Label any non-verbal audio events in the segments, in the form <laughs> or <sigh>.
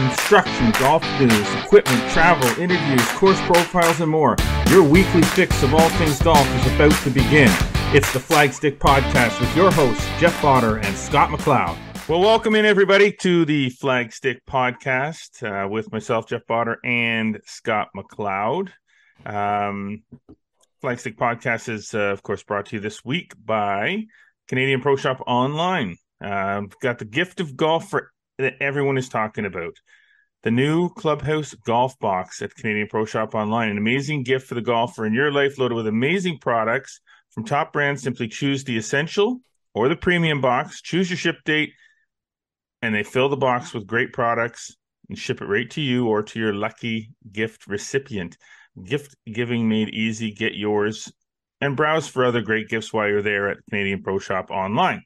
instruction, golf news, equipment, travel, interviews, course profiles, and more. Your weekly fix of all things golf is about to begin. It's the Flagstick Podcast with your hosts, Jeff Botter and Scott McLeod. Well, welcome in everybody to the Flagstick Podcast uh, with myself, Jeff Botter, and Scott McLeod. Um, Flagstick Podcast is, uh, of course, brought to you this week by Canadian Pro Shop Online. Uh, got the gift of golf for that everyone is talking about. The new Clubhouse Golf Box at Canadian Pro Shop Online. An amazing gift for the golfer in your life, loaded with amazing products from top brands. Simply choose the essential or the premium box, choose your ship date, and they fill the box with great products and ship it right to you or to your lucky gift recipient. Gift giving made easy. Get yours and browse for other great gifts while you're there at Canadian Pro Shop Online.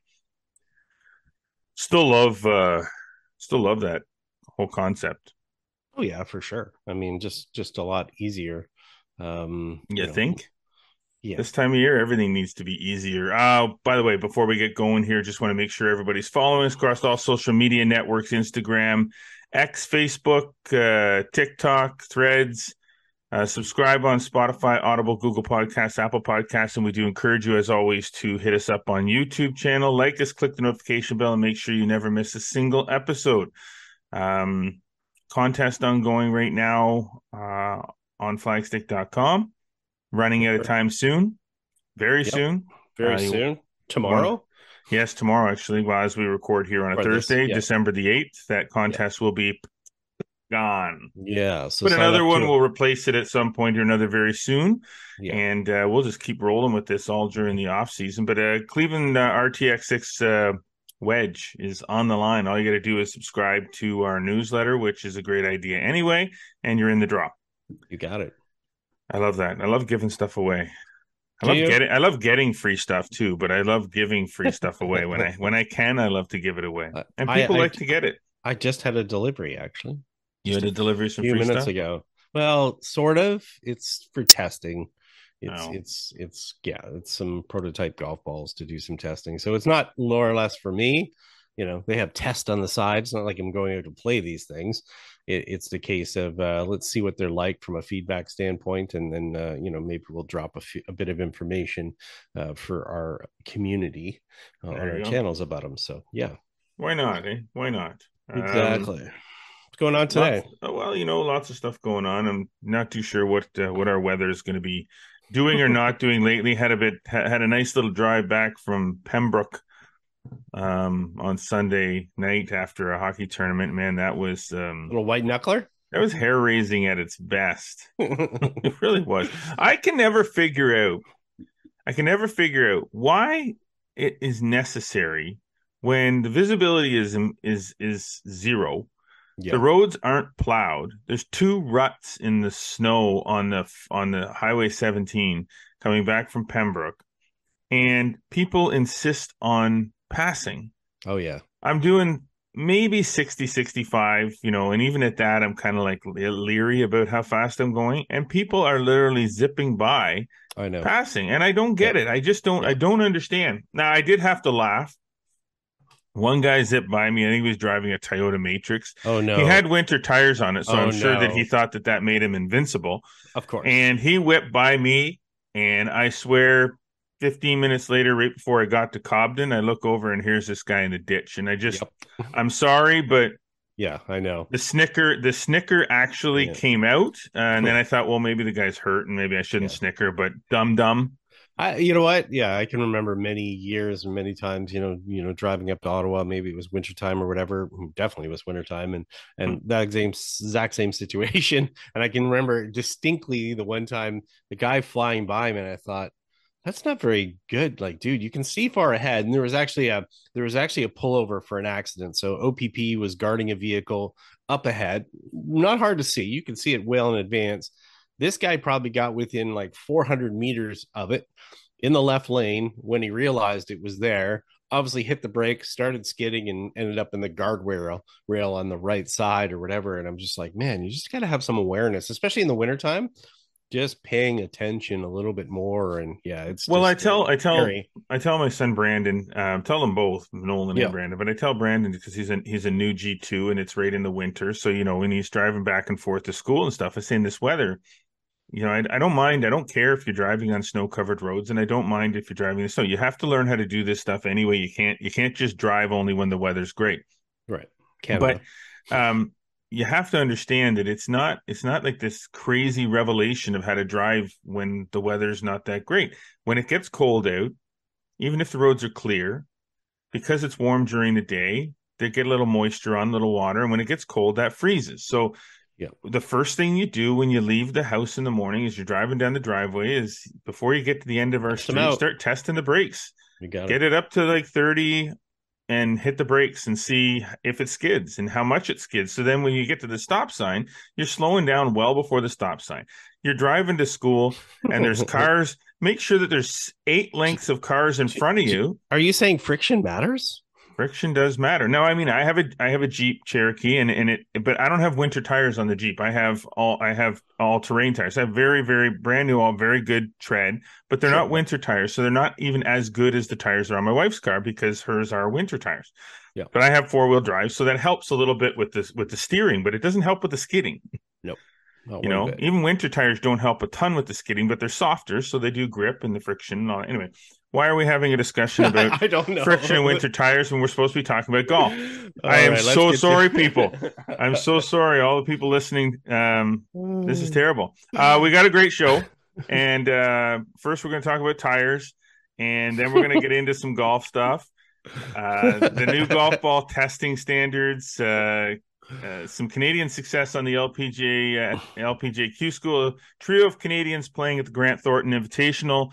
Still love uh still love that whole concept. Oh yeah, for sure. I mean, just just a lot easier. Um, you, you know, think? Yeah. This time of year, everything needs to be easier. Uh, by the way, before we get going here, just want to make sure everybody's following us across all social media networks Instagram, X, Facebook, uh, TikTok, Threads. Uh, subscribe on Spotify, Audible, Google Podcasts, Apple Podcasts, and we do encourage you, as always, to hit us up on YouTube channel, like us, click the notification bell, and make sure you never miss a single episode. Um, contest ongoing right now uh, on flagstick.com. Running out of time soon, very yep. soon, very uh, soon. Tomorrow. Yes, tomorrow actually. Well, as we record here on a or Thursday, this, yeah. December the eighth, that contest will be gone. Yeah. So but another one will replace it at some point or another very soon. Yeah. And uh, we'll just keep rolling with this all during the off season. But uh, Cleveland uh, RTX6 uh, Wedge is on the line. All you got to do is subscribe to our newsletter, which is a great idea anyway, and you're in the draw. You got it. I love that. I love giving stuff away. I love getting I love getting free stuff too, but I love giving free stuff away when I when I can. I love to give it away, <laughs> and people I, I, like to get it. I just had a delivery actually. You had a delivery some a few minutes stuff? ago. Well, sort of. It's for testing. It's oh. it's it's yeah, it's some prototype golf balls to do some testing. So it's not more or less for me. You know, they have test on the side. It's not like I'm going out to play these things. It, it's the case of uh, let's see what they're like from a feedback standpoint, and then uh, you know maybe we'll drop a, few, a bit of information uh, for our community uh, on our go. channels about them. So yeah, why not? Eh? Why not? Exactly. Um, What's going on today? Lots, uh, well, you know, lots of stuff going on. I'm not too sure what uh, what our weather is going to be doing or not <laughs> doing lately. Had a bit had a nice little drive back from Pembroke um, on Sunday night after a hockey tournament. Man, that was um, a little white knuckler. That was hair raising at its best. <laughs> <laughs> it really was. I can never figure out. I can never figure out why it is necessary when the visibility is is is zero Yep. The roads aren't plowed. There's two ruts in the snow on the on the Highway 17 coming back from Pembroke, and people insist on passing. Oh yeah. I'm doing maybe 60 65, you know, and even at that I'm kind of like leery about how fast I'm going and people are literally zipping by I know. passing and I don't get it. I just don't I don't understand. Now I did have to laugh one guy zipped by me. I think he was driving a Toyota Matrix. Oh no! He had winter tires on it, so oh, I'm sure no. that he thought that that made him invincible. Of course. And he whipped by me, and I swear, 15 minutes later, right before I got to Cobden, I look over and here's this guy in the ditch, and I just, yep. <laughs> I'm sorry, but yeah, I know the snicker. The snicker actually yeah. came out, uh, and then I thought, well, maybe the guy's hurt, and maybe I shouldn't yeah. snicker. But dumb dumb, I, you know what? Yeah, I can remember many years and many times, you know, you know, driving up to Ottawa, maybe it was wintertime or whatever. Definitely was wintertime and and hmm. that same exact same situation. <laughs> And I can remember distinctly the one time the guy flying by me, and I thought, that's not very good. Like, dude, you can see far ahead. And there was actually a there was actually a pullover for an accident. So OPP was guarding a vehicle up ahead. Not hard to see. You can see it well in advance this guy probably got within like 400 meters of it in the left lane when he realized it was there. Obviously, hit the brake, started skidding, and ended up in the guardrail rail on the right side or whatever. And I'm just like, man, you just got to have some awareness, especially in the wintertime. just paying attention a little bit more. And yeah, it's well, I tell uh, I tell scary. I tell my son Brandon, um, tell them both Nolan Yeah. and Brandon, but I tell Brandon because he's a he's a new G two and it's right in the winter, so you know when he's driving back and forth to school and stuff. I say in this weather, you know, I, I don't mind. I don't care if you're driving on snow covered roads, and I don't mind if you're driving in the snow. You have to learn how to do this stuff anyway. You can't you can't just drive only when the weather's great. right. Canada. But um, you have to understand that it's not it's not like this crazy revelation of how to drive when the weather's not that great. When it gets cold out, even if the roads are clear, because it's warm during the day, they get a little moisture on, a little water, and when it gets cold, that freezes. So Yeah. the first thing you do when you leave the house in the morning as you're driving down the driveway is before you get to the end of our Test street, start testing the brakes you got get it. it up to like 30 and hit the brakes and see if it skids and how much it skids. So then when you get to the stop sign, you're slowing down well before the stop sign. You're driving to school and there's <laughs> cars. Make sure that there's eight lengths of cars in front of you. Are you saying friction matters? Friction does matter. No, I mean I have a I have a Jeep Cherokee and and it but I don't have winter tires on the Jeep. I have all I have all terrain tires. I have very very brand new all very good tread, but they're Sure. not winter tires. So they're not even as good as the tires are on my wife's car because hers are winter tires. Yeah. But I have four-wheel drive, so that helps a little bit with this with the steering, but it doesn't help with the skidding. nope Not You know, bit. even winter tires don't help a ton with the skidding, but they're softer, so they do grip and the friction and all. Anyway, why are we having a discussion <laughs> about I don't know. friction and winter tires when we're supposed to be talking about golf? I am right, so get to- sorry, people. I'm so <laughs> sorry, all the people listening. Um, this is terrible. Uh, we got a great show, and uh, first we're going to talk about tires, and then we're going to get into some golf stuff. Uh, the new golf ball testing standards, uh, uh, some Canadian success on the LPGA uh, LPGA Q School. A trio of Canadians playing at the Grant Thornton Invitational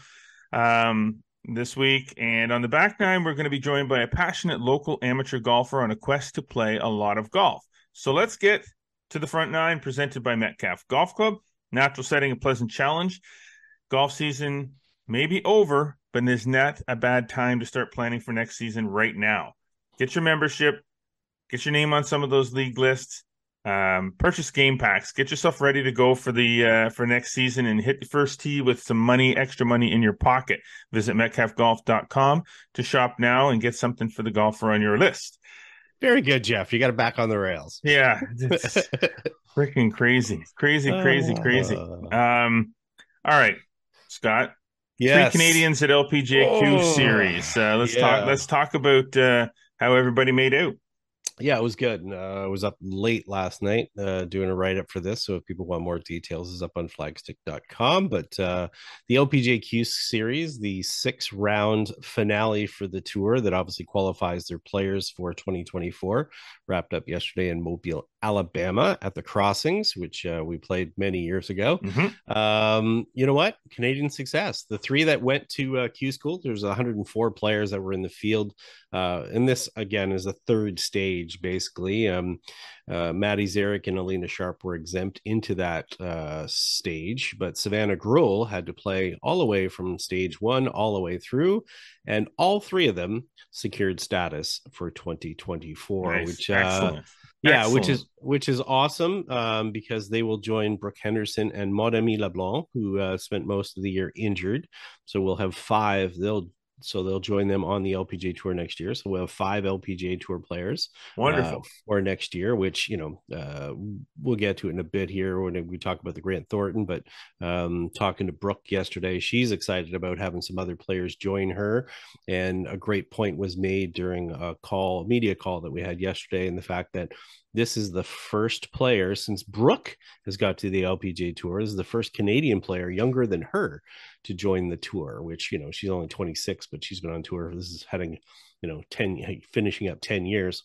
um, this week, and on the back nine, we're going to be joined by a passionate local amateur golfer on a quest to play a lot of golf. So let's get to the front nine, presented by Metcalfe Golf Club. Natural setting, a pleasant challenge. Golf season may be over, but there's not a bad time to start planning for next season right now. Get your membership, get your name on some of those league lists, um, purchase game packs, get yourself ready to go for the uh, for next season, and hit the first tee with some money, extra money in your pocket. Visit metcalfgolf.com to shop now and get something for the golfer on your list. Very good, Jeff. You got it back on the rails. Yeah, <laughs> it's freaking crazy, crazy, crazy, crazy. Uh, Um, all right, Scott. yes. Three Canadians at LPGA Q Oh, series. Uh, let's yeah. talk. Let's talk about uh, how everybody made out. Yeah, it was good. Uh, I was up late last night uh, doing a write up for this. So if people want more details, is up on flagstick.com. But uh, the LPGA Q series, the six round finale for the tour that obviously qualifies their players for 2024, wrapped up yesterday in Mobile, Alabama at the Crossings, which uh, we played many years ago. Mhm. Um, you know what? Canadian success. The three that went to uh, Q School, there's 104 players that were in the field. Uh, and this again is the third stage, basically. Um, uh, Maddie Szeryk and Alena Sharp were exempt into that uh, stage, but Savannah Grewal had to play all the way from stage one all the way through, and all three of them secured status for 2024, Nice. which uh, Excellent. yeah, which is which is awesome um, because they will join Brooke Henderson and Maude-Aimée Leblanc, who uh, spent most of the year injured. So we'll have five. They'll so they'll join them on the LPGA tour next year. So we'll have five LPGA tour players wonderful. uh, for next year, which you know uh, we'll get to it in a bit here when we talk about the Grant Thornton. But um, talking to Brooke yesterday, she's excited about having some other players join her, and a great point was made during a call, media call that we had yesterday, and the fact that this is the first player since Brooke has got to the LPGA tour. This is the first Canadian player younger than her to join the tour, which you know she's only 26, but she's been on tour. This is heading, you know, 10 finishing up 10 years.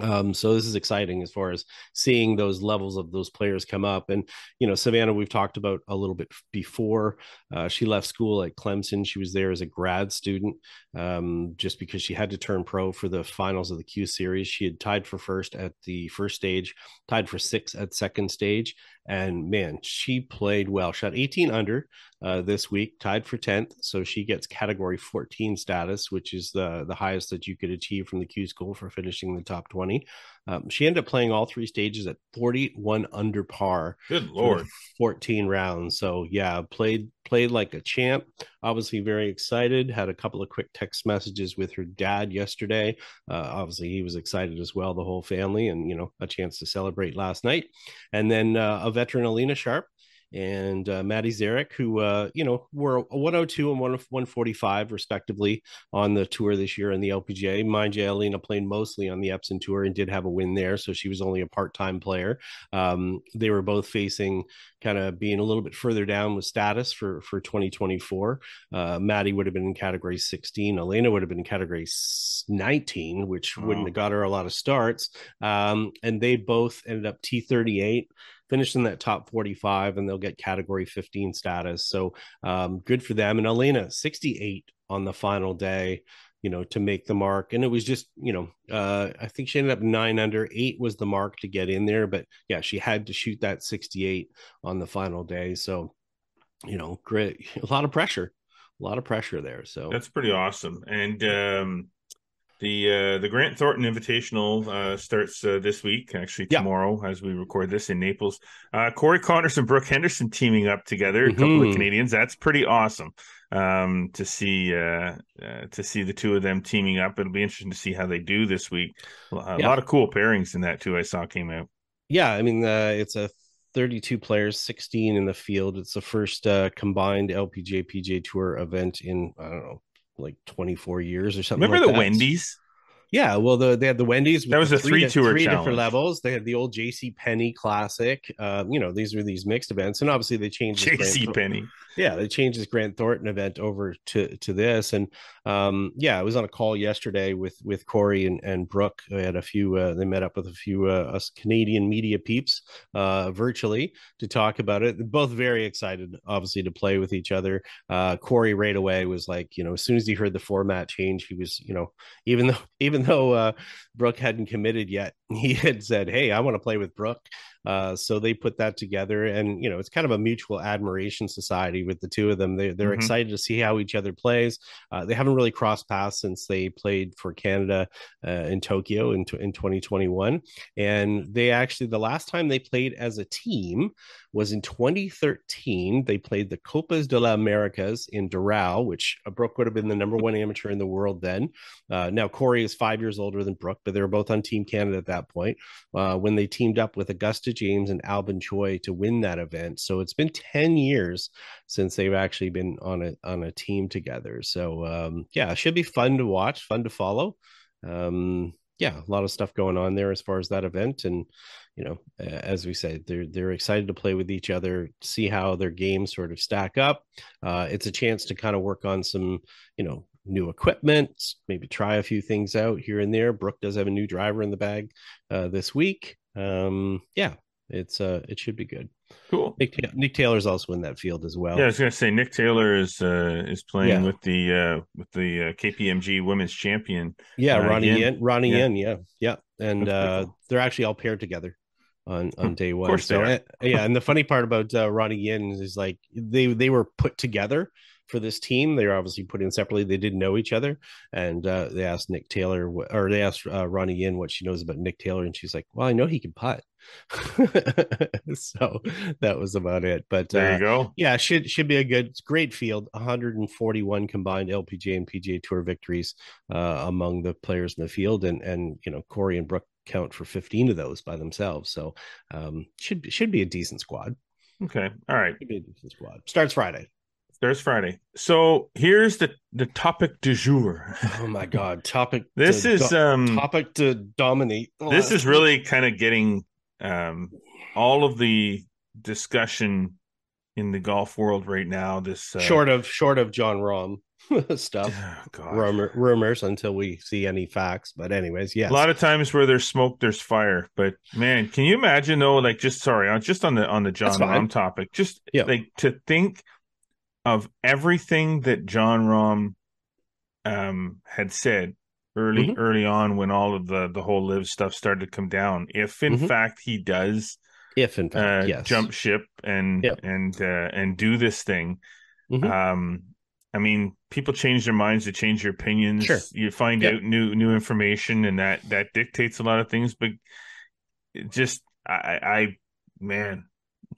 Um, so this is exciting as far as seeing those levels of those players come up. And you know, Savannah, we've talked about a little bit before. Uh, she left school at Clemson. She was there as a grad student, um, just because she had to turn pro for the finals of the Q Series. She had tied for first at the first stage, tied for six at second stage, and man, she played well. Shot 18 under uh, this week, tied for 10th. So she gets category 14 status, which is the, the highest that you could achieve from the Q school for finishing the top 20. 2020. Um, she ended up playing all three stages at 41 under par. Good lord, 14 rounds. So yeah, played played like a champ. Obviously, very excited. Had a couple of quick text messages with her dad yesterday. Uh, obviously, he was excited as well. The whole family, and you know, a chance to celebrate last night. And then uh, a veteran, Alena Sharp, and uh, Maddie Szeryk, who uh, you know were 102 and 145 respectively on the tour this year in the LPGA. Mind you, Alena played mostly on the Epson tour and did have a win there, so she was only a part-time player. Um, they were both facing kind of being a little bit further down with status for for 2024. Uh, Maddie would have been in category 16. Alena would have been in category 19, which oh. wouldn't have got her a lot of starts. Um, and they both ended up T38 finish in that top 45 and they'll get category 15 status. So um, good for them. And Alena, 68 on the final day, you know, to make the mark. And it was just, you know, uh, I think she ended up nine under, eight was the mark to get in there. But yeah, she had to shoot that 68 on the final day. So, you know, great, <laughs> a lot of pressure, a lot of pressure there. So that's pretty awesome. And, um, the uh, the Grant Thornton Invitational uh, starts uh, this week, actually tomorrow, yeah. as we record this in Naples. Uh, Corey Conners and Brooke Henderson teaming up together, mm-hmm. a couple of mm-hmm. Canadians. That's pretty awesome um, to see uh, uh, to see the two of them teaming up. It'll be interesting to see how they do this week. A yeah. lot of cool pairings in that too. I saw came out. Yeah, I mean it's a 32 players, 16 in the field. It's the first combined LPGA PGA Tour event in I don't know like 24 years or something. Remember like the that. Wendy's? Yeah, well, the, they had the Wendy's. That was a three, three tour three challenge. different levels. They had the old J.C. Penney Classic. Uh, you know, these were these mixed events, and obviously they changed J.C. Penney. Yeah, they changed this Grant Thornton event over to to this, and um, yeah, I was on a call yesterday with with Corey and, and Brooke. I had a few. Uh, they met up with a few uh, us Canadian media peeps uh, virtually to talk about it. They're both very excited, obviously, to play with each other. Uh, Corey right away was like, you know, as soon as he heard the format change, he was, you know, even though even though uh, Brooke hadn't committed yet, <laughs> he had said, "Hey, I want to play with Brooke." Uh, so they put that together, and you know, it's kind of a mutual admiration society with the two of them. They, they're mm-hmm. excited to see how each other plays. Uh, they haven't really crossed paths since they played for Canada uh, in Tokyo in, in 2021, and they actually the last time they played as a team was in 2013. They played the Copa de las Americas in Doral, which uh, Brooke would have been the number one amateur in the world then. Uh, now Corey is five years older than Brooke, but they were both on Team Canada at that point uh, when they teamed up with Augusta James and Alvin Choi to win that event. So it's been 10 years since they've actually been on a on a team together. So um, yeah, it should be fun to watch, fun to follow. Um, yeah, a lot of stuff going on there as far as that event, and you know, as we say, they're they're excited to play with each other, see how their games sort of stack up. Uh, it's a chance to kind of work on some, you know, new equipment, maybe try a few things out here and there. Brooke does have a new driver in the bag uh, this week. Um, yeah, it's uh, it should be good. Cool. Nick, Nick Taylor's also in that field as well. Yeah, I was gonna say Nick Taylor is uh is playing yeah. with the uh with the uh, KPMG Women's Champion. Yeah, uh, Ruoning Yin. Ronnie yeah. Yen. Yeah, yeah, and uh, cool. they're actually all paired together on on day one. Of course so, eh, yeah, and the funny part about uh, Ruoning Yin is like they they were put together for this team. They were obviously put in separately. They didn't know each other, and uh, they asked Nick Taylor, or they asked uh, Ruoning Yin what she knows about Nick Taylor, and she's like, "Well, I know he can putt." <laughs> so that was about it. But there you uh, go. Yeah, should should be a good, great field. 141 combined LPGA and PGA Tour victories uh, among the players in the field, and and you know Corey and Brooke count for 15 of those by themselves. So um, should should be a decent squad. Okay, all right. Should be a decent squad. Starts Friday. There's Friday. So here's the the topic du jour. Oh my <laughs> god, topic. this is do- um topic to dominate. This is really kind of getting um all of the discussion in the golf world right now. This uh, short of short of Jon Rahm <laughs> stuff, oh, Rumor, rumors until we see any facts. But anyways, yeah, a lot of times where there's smoke, there's fire. But man, can you imagine though? Like just sorry, uh, just on the on the Jon Rahm topic, just yeah. like to think of everything that Jon Rahm um, had said early mm-hmm. early on when all of the the whole live stuff started to come down. If in mm-hmm. fact he does, if in fact uh, yes. jump ship and yep. and uh, and do this thing, mm-hmm. um, I mean, people change their minds, they change their opinions. Sure. You find Yep. out new new information, and that that dictates a lot of things. But just, I, I, man,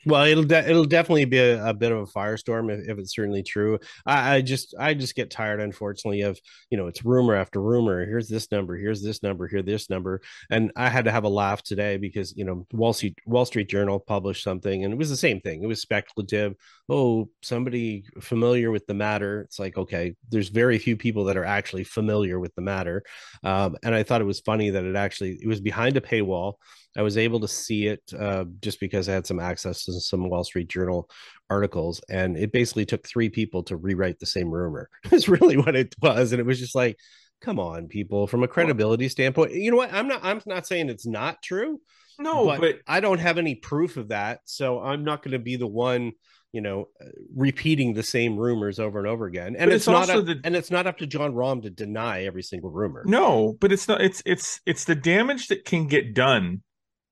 Well, it'll de- it'll definitely be a, a bit of a firestorm if, if it's certainly true. I, I just I just get tired, unfortunately, of you know it's rumor after rumor. Here's this number, here's this number, here this number, and I had to have a laugh today because you know Wall Street Wall Street Journal published something, and it was the same thing. It was speculative. Oh, somebody familiar with the matter. It's like okay, there's very few people that are actually familiar with the matter, um, and I thought it was funny that it actually it was behind a paywall. I was able to see it uh, just because I had some access to some Wall Street Journal articles, and it basically took three people to rewrite the same rumor. <laughs> It's really what it was, and it was just like, come on, people. From a credibility standpoint, you know what? I'm not. I'm not saying it's not true. no, but, but, I don't have any proof of that, so I'm not going to be the one. You know, uh, repeating the same rumors over and over again, and it's, it's not up, the- and it's not up to Jon Rahm to deny every single rumor. no, but it's not. It's it's it's the damage that can get done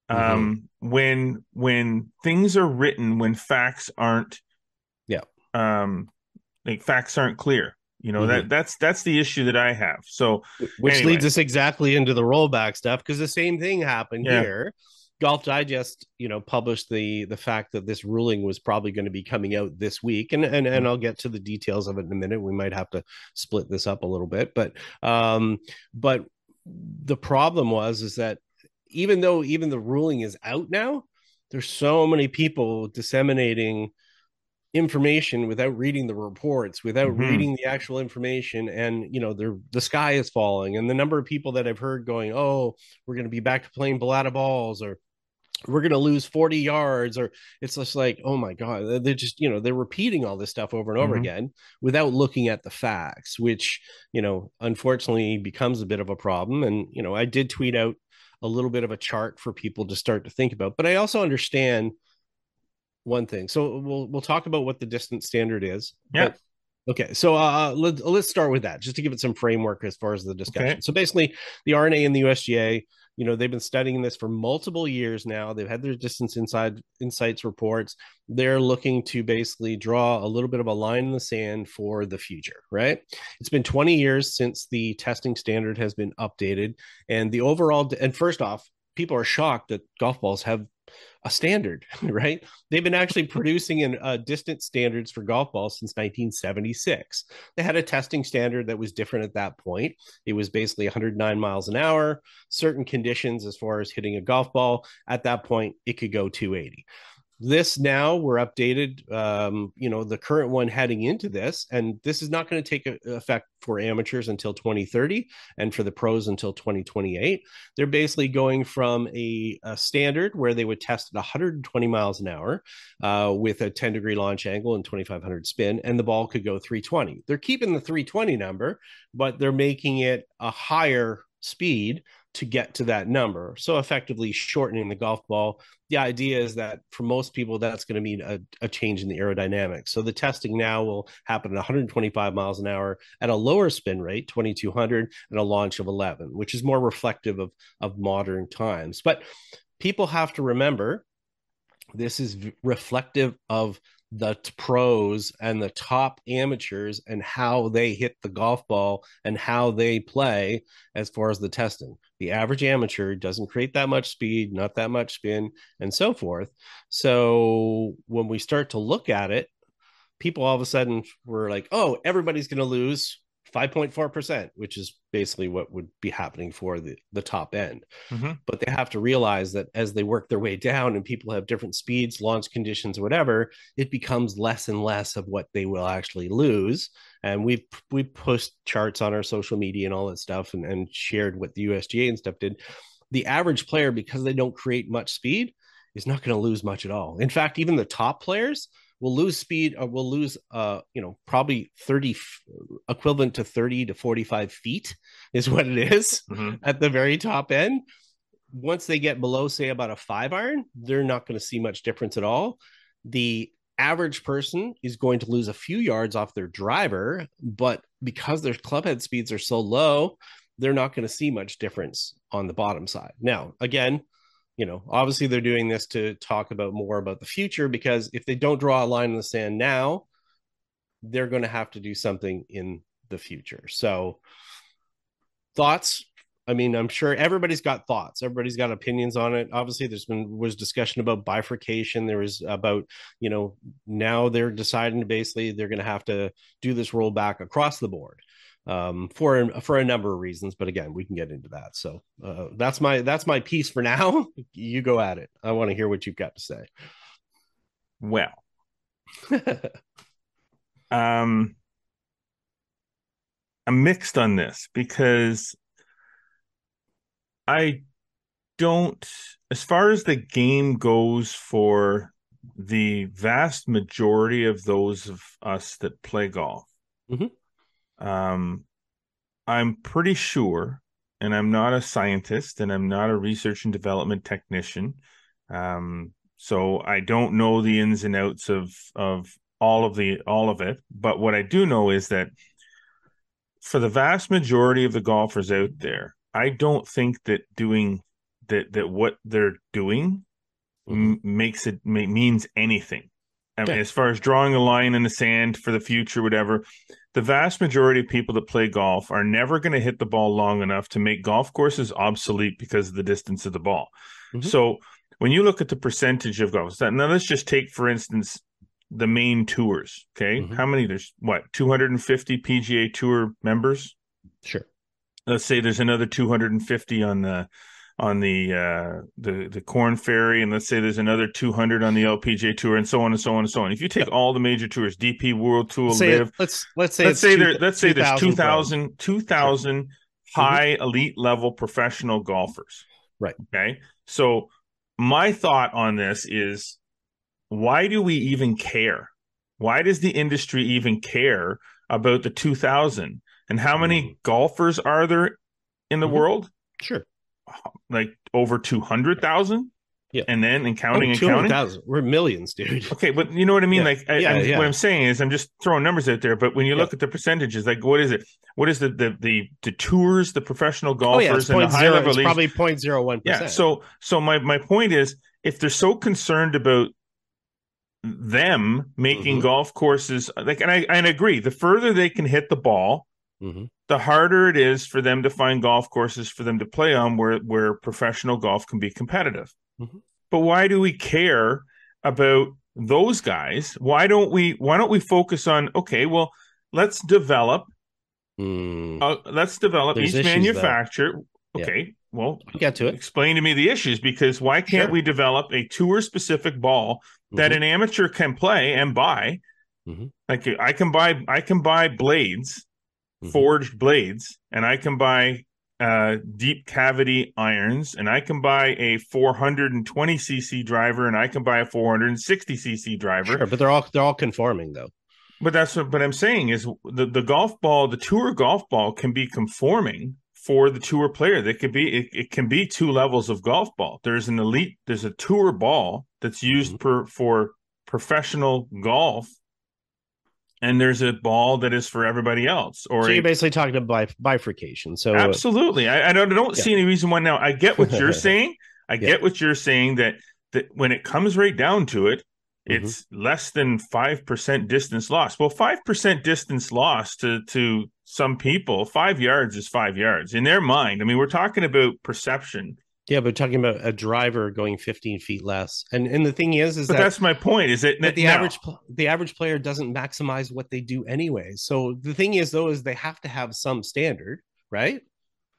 um when when things are written when facts aren't Yeah. um like facts aren't clear you know Mhm. that that's that's the issue that i have so which Anyway. leads us exactly into the rollback stuff because the same thing happened Yeah. here golf digest you know published the the fact that this ruling was probably going to be coming out this week and and, and i'll get to the details of it in a minute we might have to split this up a little bit but um but the problem was is that even though even the ruling is out now there's so many people disseminating information without reading the reports without Mhm. reading the actual information and you know the the sky is falling and the number of people that i've heard going oh we're going to be back to playing balata balls or we're going to lose 40 yards or it's just like oh my god they're just you know they're repeating all this stuff over and over Mhm. again without looking at the facts which you know unfortunately becomes a bit of a problem and you know i did tweet out a little bit of a chart for people to start to think about but i also understand one thing so we'll we'll talk about what the distance standard is Yeah. okay so uh let, let's start with that just to give it some framework as far as the discussion Okay. so basically the R&A and the usga you know they've been studying this for multiple years now. They've had their distance inside insights reports. They're looking to basically draw a little bit of a line in the sand for the future right? It's been 20 years since the testing standard has been updated and the overall and first off people are shocked that golf balls have a standard <laughs> right? They've been actually producing in uh, distance standards for golf balls since 1976 they had a testing standard that was different at that point. It was basically 109 miles an hour certain conditions as far as hitting a golf ball. At that point it could go 280 this now we're updated um, you know the current one heading into this and this is not going to take effect for amateurs until 2030 and for the pros until 2028 they're basically going from a, a standard where they would test at 120 miles an hour uh, with a 10 degree launch angle and 2500 spin and the ball could go 320 they're keeping the 320 number but they're making it a higher speed to get to that number. So effectively shortening the golf ball. The idea is that for most people that's going to mean a, a change in the aerodynamics. So the testing now will happen at 125 miles an hour at a lower spin rate 2200 and a launch of 11 which is more reflective of of modern times. But people have to remember this is reflective of the pros and the top amateurs and how they hit the golf ball and how they play as far as the testing. The average amateur doesn't create that much speed, not that much spin, and so forth. So when we start to look at it, people all of a sudden were like, oh, everybody's going to lose 5.4%, which is basically what would be happening for the, the top end. Mhm. But they have to realize that as they work their way down and people have different speeds, launch conditions, whatever, it becomes less and less of what they will actually lose. And we've we post charts on our social media and all that stuff and, and shared what the USGA and stuff did. The average player, because they don't create much speed, is not going to lose much at all. In fact, even the top players will lose speed or will lose uh you know probably 30 equivalent to 30 to 45 feet is what it is Mhm. at the very top end. Once they get below say about a five iron they're not going to see much difference at all. The average person is going to lose a few yards off their driver but because their club head speeds are so low they're not going to see much difference on the bottom side. Now again you know, obviously they're doing this to talk about more about the future because if they don't draw a line in the sand now, they're going to have to do something in the future. So, thoughts? I mean, I'm sure everybody's got thoughts. Everybody's got opinions on it. Obviously, there's been was discussion about bifurcation. There was about you know now they're deciding basically they're going to have to do this rollback across the board um, for for a number of reasons. But again, we can get into that. So uh, that's my that's my piece for now. <laughs> you go at it. I want to hear what you've got to say. Well, <laughs> um, I'm mixed on this because I don't, as far as the game goes for the vast majority of those of us that play golf, mm-hmm. Um, I'm pretty sure, and I'm not a scientist and I'm not a research and development technician. Um, so I don't know the ins and outs of of all of the all of it. But what I do know is that for the vast majority of the golfers out there, I don't think that doing that that what they're doing mm-hmm. m- makes it may, means anything. I mean, as far as drawing a line in the sand for the future, whatever, the vast majority of people that play golf are never going to hit the ball long enough to make golf courses obsolete because of the distance of the ball. Mm-hmm. So when you look at the percentage of golf, now let's just take, for instance, the main tours. Okay. Mm-hmm. How many? There's what, 250 PGA Tour members? Sure. Let's say there's another 250 on the on the uh the the Korn Ferry, and let's say there's another 200 on the LPGA Tour, and so on and so on and so on. If you take all the major tours, DP World Tour, let's LIV, let's let's say let's say two, there let's say there's 2,000 2,000 sure. high mm-hmm. elite level professional golfers. Right. Okay. So my thought on this is why do we even care? Why does the industry even care about the 2000 and how many mm-hmm. golfers are there in the mm-hmm. world? Sure. Like over 200,000? Yeah. And then and counting oh, and counting. We're millions, dude. <laughs> Okay, but you know what I mean? Yeah. Like I, yeah, yeah. what I'm saying is I'm just throwing numbers out there, but when you look at the percentages, like what is it? What is the the the, the tours, the professional golfers oh, and the high level it's probably 0.01%. Yeah. So so my my point is if they're so concerned about them making mm-hmm. golf courses like and I, I agree, the further they can hit the ball, mm-hmm. The harder it is for them to find golf courses for them to play on where where professional golf can be competitive. Mm-hmm. But why do we care about those guys? Why don't we why don't we focus on okay, well, let's develop mm. uh, let's develop There's each manufacturer. Okay, yeah. well, I'll get to it. Explain to me the issues because why can't sure. we develop a tour specific ball that mm-hmm. an amateur can play and buy? Mm-hmm. Like I can buy I can buy blades, mm-hmm. forged blades, and I can buy uh, deep cavity irons, and I can buy a 420 cc driver, and I can buy a 460 cc driver. Sure, but they're all they're all conforming though. But that's what. But I'm saying is the the golf ball, the tour golf ball, can be conforming for the tour player. That could be it, it can be two levels of golf ball. There's an elite. There's a tour ball that's used mm-hmm. per for professional golf and there's a ball that is for everybody else. Or so you're a, basically talking about bifurcation. So absolutely, I, I don't, I don't yeah. see any reason why now. I get what you're <laughs> saying. I yeah. get what you're saying that that when it comes right down to it, mm-hmm. it's less than five percent distance lost. Well, five percent distance lost to to some people, five yards is five yards in their mind. I mean, we're talking about perception. Yeah, but talking about a driver going 15 feet less, and and the thing is, is but that that's my point. Is that, that the average the average player doesn't maximize what they do anyway. So the thing is, though, is they have to have some standard, right?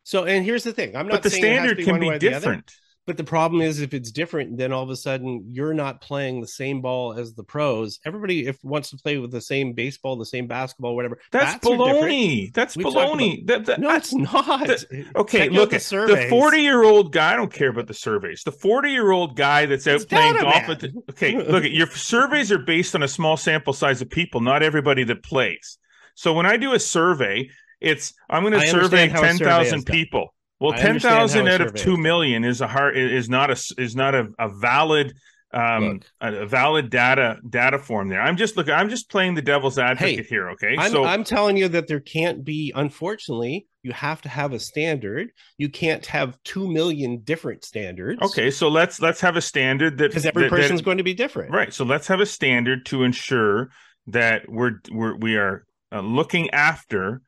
So, and here's the thing: I'm not. But the standard can be different. But the problem is, if it's different, then all of a sudden you're not playing the same ball as the pros. Everybody, if wants to play with the same baseball, the same basketball, whatever. That's baloney. That's we baloney. About, that, that, no, it's not. That, okay, Check look at the forty-year-old guy. I don't care about the surveys. The forty-year-old guy that's out it's playing golf. At the, okay, <laughs> look at your surveys are based on a small sample size of people, not everybody that plays. So when I do a survey, it's I'm going to survey ten thousand people. Well, ten thousand out of two million is a hard is not a is not a, a valid um a, a, valid data data form there. I'm just looking. I'm just playing the devil's advocate hey, here. Okay, I'm, so I'm telling you that there can't be. Unfortunately, you have to have a standard. You can't have two million different standards. Okay, so let's let's have a standard that because every that, person's that, going to be different. Right. So let's have a standard to ensure that we're, we're we are uh, looking after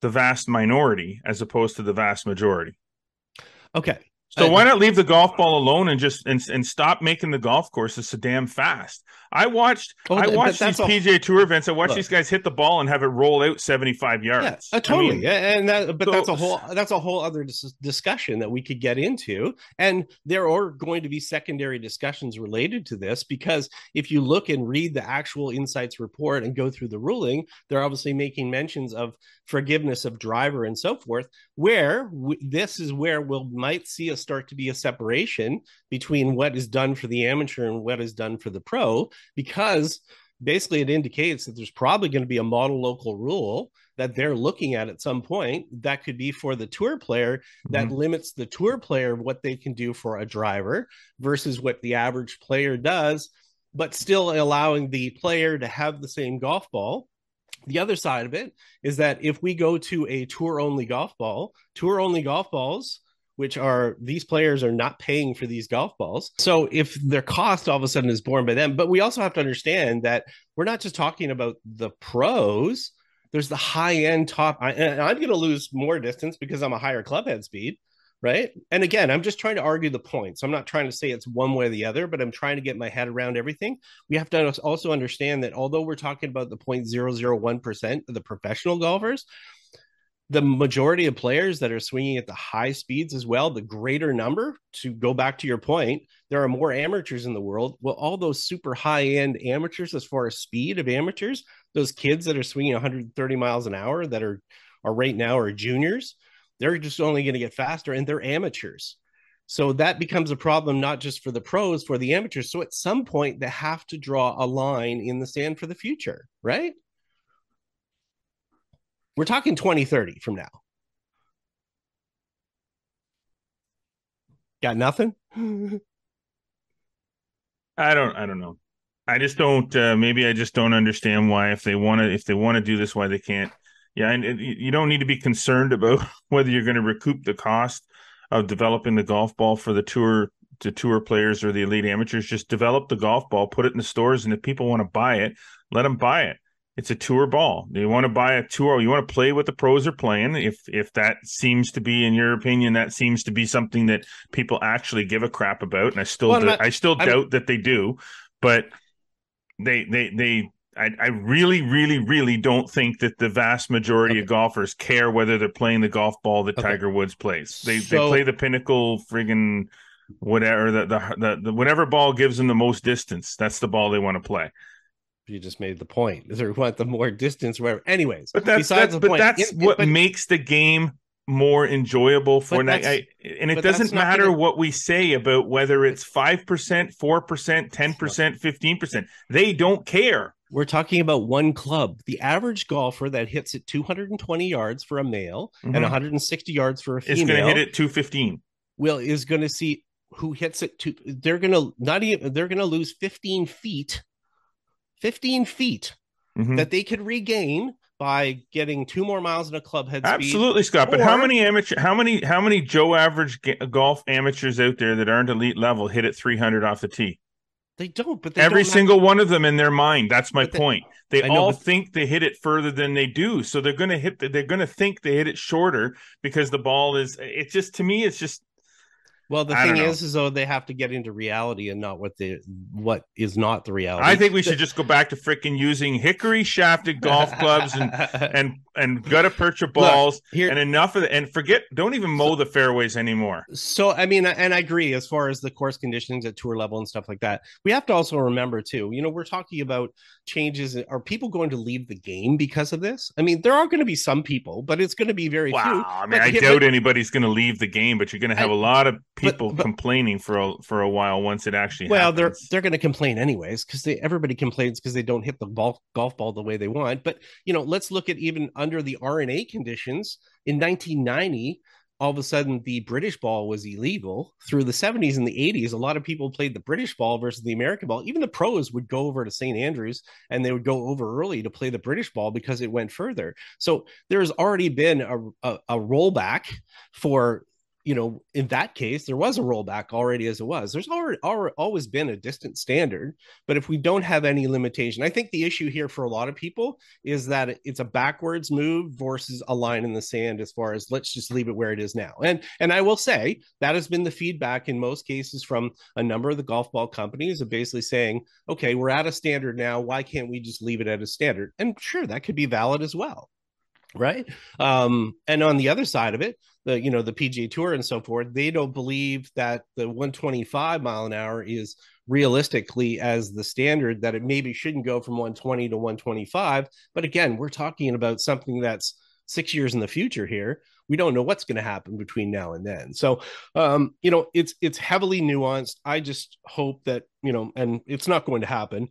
the vast minority as opposed to the vast majority. Okay. So why not leave the golf ball alone and just and, and stop making the golf courses so damn fast? I watched oh, I watched these PGA Tour events. I watched look, these guys hit the ball and have it roll out seventy five yards. Yeah, uh, totally. I mean, and that, but so, that's a whole that's a whole other dis- discussion that we could get into. And there are going to be secondary discussions related to this because if you look and read the actual insights report and go through the ruling, they're obviously making mentions of forgiveness of driver and so forth. Where w- this is where we we'll, might see a start to be a separation between what is done for the amateur and what is done for the pro because basically it indicates that there's probably going to be a model local rule that they're looking at at some point that could be for the tour player that mm-hmm. limits the tour player what they can do for a driver versus what the average player does but still allowing the player to have the same golf ball the other side of it is that if we go to a tour only golf ball tour only golf balls which are these players are not paying for these golf balls. So if their cost all of a sudden is borne by them, but we also have to understand that we're not just talking about the pros. There's the high end top. And I'm going to lose more distance because I'm a higher club head speed, right? And again, I'm just trying to argue the point. So I'm not trying to say it's one way or the other, but I'm trying to get my head around everything. We have to also understand that although we're talking about the 0.001% of the professional golfers, the majority of players that are swinging at the high speeds as well, the greater number, to go back to your point, there are more amateurs in the world. Well, all those super high end amateurs, as far as speed of amateurs, those kids that are swinging 130 miles an hour that are, are right now are juniors, they're just only going to get faster and they're amateurs. So that becomes a problem, not just for the pros, for the amateurs. So at some point, they have to draw a line in the sand for the future, right? We're talking 2030 from now. Got nothing? <laughs> I don't I don't know. I just don't uh, maybe I just don't understand why if they want to if they want to do this why they can't. Yeah, and it, you don't need to be concerned about <laughs> whether you're going to recoup the cost of developing the golf ball for the tour to tour players or the elite amateurs. Just develop the golf ball, put it in the stores, and if people want to buy it, let them buy it it's a tour ball. You want to buy a tour, you want to play what the pros are playing. If if that seems to be, in your opinion, that seems to be something that people actually give a crap about, and I still well, not, I still I'm, doubt that they do, but they they they I, I really, really, really don't think that the vast majority okay. of golfers care whether they're playing the golf ball that okay. Tiger Woods plays. They so, they play the pinnacle friggin' whatever the, the the, the whatever ball gives them the most distance. That's the ball they want to play you just made the point. <laughs> Or want the more distance, wherever. Anyways, but that's, besides that's, the but point, that's it, what but, makes the game more enjoyable for night. and it doesn't matter gonna... what we say about whether it's five percent, four percent, ten percent, fifteen percent. They don't care. We're talking about one club. The average golfer that hits it 220 yards for a male mm-hmm. and 160 yards for a female is going to hit it 215. Will is going to see who hits it to. They're going to not even. They're going to lose 15 feet 15 feet mm-hmm. that they could regain by getting two more miles in a club head Absolutely, Scott. But how many amateur, how many, how many Joe average golf amateurs out there that aren't elite level hit at 300 off the tee? They don't, but they every don't single have... one of them in their mind. That's my they, point. They know, all but... think they hit it further than they do, so they're going to hit. The, they're going to think they hit it shorter because the ball is. It's just to me, it's just well, the I thing is, is though they have to get into reality and not what the what is not the reality. I think we should <laughs> just go back to freaking using hickory shafted golf clubs and <laughs> and and gutta percha balls Look, here, and enough of it and forget. Don't even mow so, the fairways anymore. So I mean, and I agree as far as the course conditions at tour level and stuff like that. We have to also remember too. You know, we're talking about changes. Are people going to leave the game because of this? I mean, there are going to be some people, but it's going to be very wow. few. I mean, I doubt anybody's going to leave the game, but you're going to have I, a lot of people but, but, complaining for a, for a while once it actually well happens. they're they're going to complain anyways because they everybody complains because they don't hit the ball, golf ball the way they want but you know let's look at even under the R&A conditions in 1990 all of a sudden the British ball was illegal through the 70s and the 80s. A lot of people played the British ball versus the American ball. Even the pros would go over to St. Andrews and they would go over early to play the British ball because it went further. So there's already been a, a, a rollback for you know, in that case, there was a rollback already as it was. There's already, already always been a distant standard, but if we don't have any limitation, I think the issue here for a lot of people is that it's a backwards move versus a line in the sand as far as let's just leave it where it is now. And and I will say that has been the feedback in most cases from a number of the golf ball companies of basically saying, okay, we're at a standard now. Why can't we just leave it at a standard? And sure, that could be valid as well right um and on the other side of it the you know the pga tour and so forth they don't believe that the 125 mile an hour is realistically as the standard that it maybe shouldn't go from 120 to 125 but again we're talking about something that's six years in the future here. We don't know what's going to happen between now and then. So um you know it's it's heavily nuanced. I just hope that you know and it's not going to happen.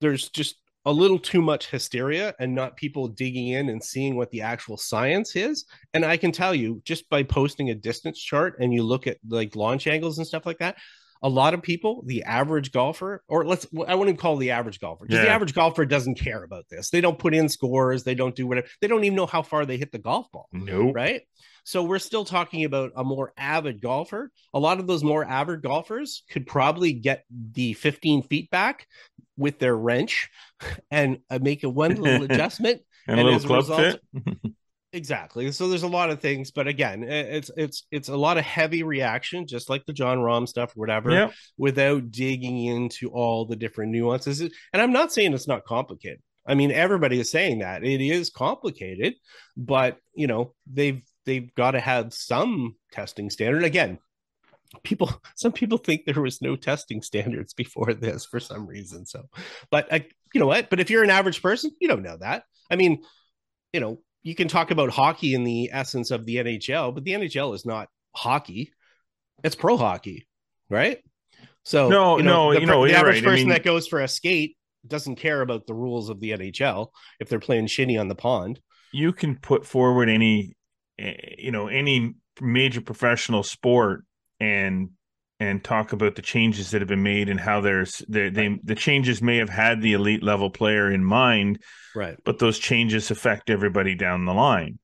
There's just a little too much hysteria and not people digging in and seeing what the actual science is. And I can tell you just by posting a distance chart and you look at like launch angles and stuff like that, a lot of people, the average golfer, or let's, I wouldn't call the average golfer because yeah. the average golfer doesn't care about this. They don't put in scores, they don't do whatever, they don't even know how far they hit the golf ball. No, nope. right? So we're still talking about a more avid golfer. A lot of those more avid golfers could probably get the 15 feet back with their wrench <laughs> and uh, make a one little <laughs> adjustment. and, and, a little club result, fit. <laughs> exactly. So there's a lot of things, but again, it's it's it's a lot of heavy reaction, just like the Jon Rahm stuff, or whatever, yep. without digging into all the different nuances. And I'm not saying it's not complicated. I mean, everybody is saying that it is complicated, but you know, they've they've got to have some testing standard. Again, people some people think there was no testing standards before this for some reason. So, but I, you know what? But if you're an average person, you don't know that. I mean, you know, you can talk about hockey in the essence of the NHL, but the NHL is not hockey; it's pro hockey, right? So no, you know, no, the, you know, the average right. person I mean, that goes for a skate doesn't care about the rules of the NHL if they're playing shinny on the pond. You can put forward any you know any major professional sport and and talk about the changes that have been made and how there's they, they the changes may have had the elite level player in mind right but those changes affect everybody down the line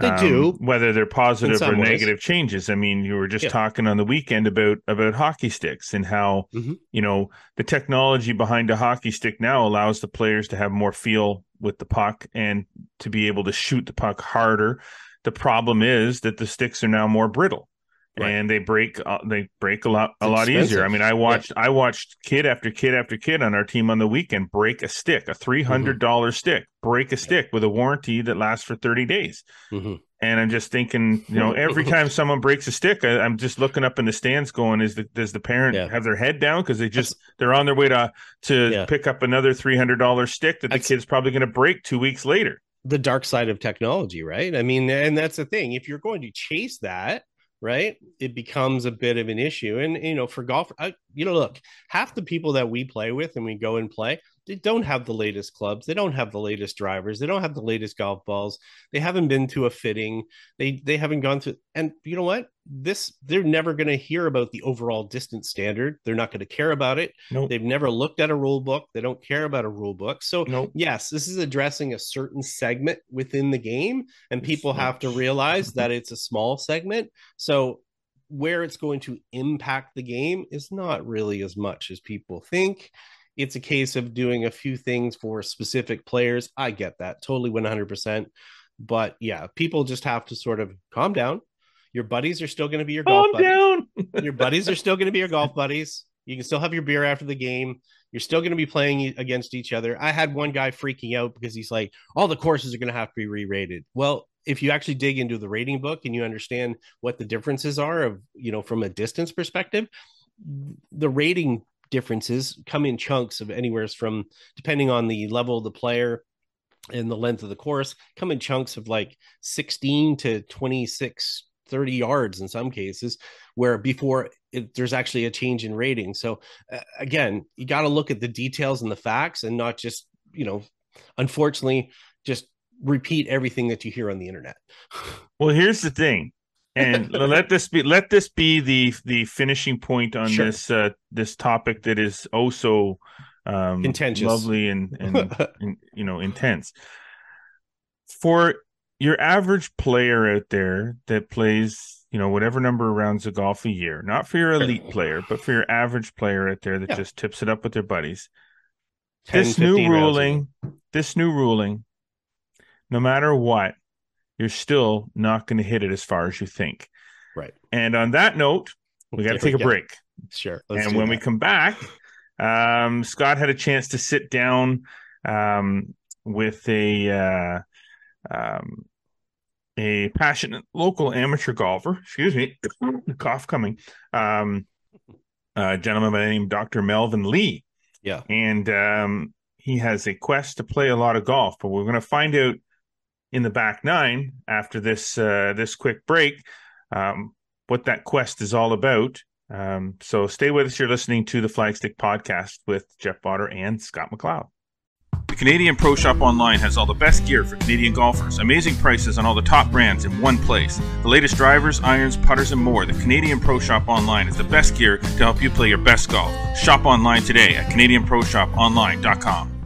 they um, do whether they're positive or ways. negative changes i mean you were just yeah. talking on the weekend about about hockey sticks and how mm-hmm. you know the technology behind a hockey stick now allows the players to have more feel with the puck and to be able to shoot the puck harder the problem is that the sticks are now more brittle. Right. and they break uh, they break a lot a lot easier. I mean, I watched yeah. I watched kid after kid after kid on our team on the weekend break a stick, a three hundred dollars mm-hmm. stick, break a stick with a warranty that lasts for thirty days. Mm-hmm. And I'm just thinking, you know, every time <laughs> someone breaks a stick, I, am just looking up in the stands, going, "Is the does the parent yeah. have their head down because they just they're on their way to to yeah. pick up another three hundred dollars stick that the That's, kid's probably going to break two weeks later." The dark side of technology, right? I mean, and that's the thing. If you're going to chase that, right, it becomes a bit of an issue. And you know, for golf, I, you know, look, half the people that we play with and we go and play, they don't have the latest clubs they don't have the latest drivers they don't have the latest golf balls they haven't been to a fitting they they haven't gone through and you know what this they're never going to hear about the overall distance standard they're not going to care about it nope. they've never looked at a rule book they don't care about a rule book so nope. yes this is addressing a certain segment within the game and people have to realize <laughs> that it's a small segment so where it's going to impact the game is not really as much as people think it's a case of doing a few things for specific players. I get that totally 100%. But yeah, people just have to sort of calm down. Your buddies are still going to be your golf calm buddies. down. your buddies are still going to be your golf <laughs> buddies. You can still have your beer after the game. You're still going to be playing against each other. I had one guy freaking out because he's like, all the courses are going to have to be re-rated. Well, if you actually dig into the rating book and you understand what the differences are of, you know, from a distance perspective, the rating differences come in chunks of anywhere from depending on the level of the player and the length of the course come in chunks of like 16 to 26 30 yards in some cases where before it, there's actually a change in rating. So uh, again you got to look at the details and the facts and not just you know unfortunately just repeat everything that you hear on the internet. <laughs> Well here's the thing and let this be let this be the the finishing point on sure. this uh, this topic that is also um, contentious, lovely, and, and, <laughs> and you know intense. For your average player out there that plays you know, whatever number of rounds of golf a year, not for your elite player, but for your average player out there that Yeah. just tips it up with their buddies. 10, this new 15 rounds a ruling, this new ruling, no matter what, you're still not going to hit it as far as you think. Right. And on that note, we got to take a Yeah, break. Sure. let's and when we come back, um, Scott had a chance to sit down um, with a uh, um, a passionate local amateur golfer. Excuse me, <coughs> cough coming. Um, a gentleman by the name of Dr. Melvin Lee, yeah. and um, he has a quest to play a lot of golf. But we're going to find out in the back nine after this uh, this quick break um, what that quest is all about. Um, so stay with us. You're listening to the Flagstick Podcast with Jeff Bauder and Scott MacLeod. The Canadian Pro Shop Online has all the best gear for Canadian golfers. Amazing prices on all the top brands in one place. The latest drivers, irons, putters, and more. The Canadian Pro Shop Online is the best gear to help you play your best golf. Shop online today at CanadianProShopOnline.com.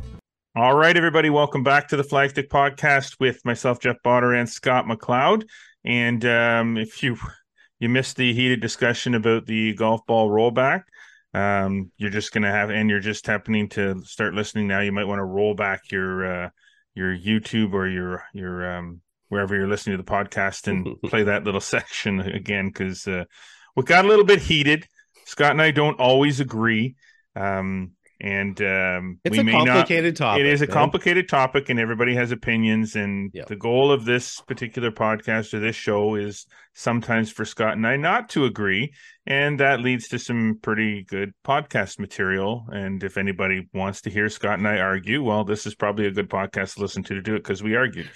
All right, everybody, welcome back to the Flagstick Podcast with myself, Jeff Bauder, and Scott MacLeod. And um, if you you missed the heated discussion about the golf ball rollback, um, you're just gonna have, and you're just happening to start listening now. You might want to roll back your uh, your YouTube or your your um, wherever you're listening to the podcast and <laughs> play that little section again because uh, we got a little bit heated. Scott and I don't always agree, um, and um, It's we a may not topic. it is a man. complicated topic and everybody has opinions and Yep. the goal of this particular podcast or this show is sometimes for scott and i not to agree and that leads to some pretty good podcast material and if anybody wants to hear scott and i argue well this is probably a good podcast to listen to to do it because we argued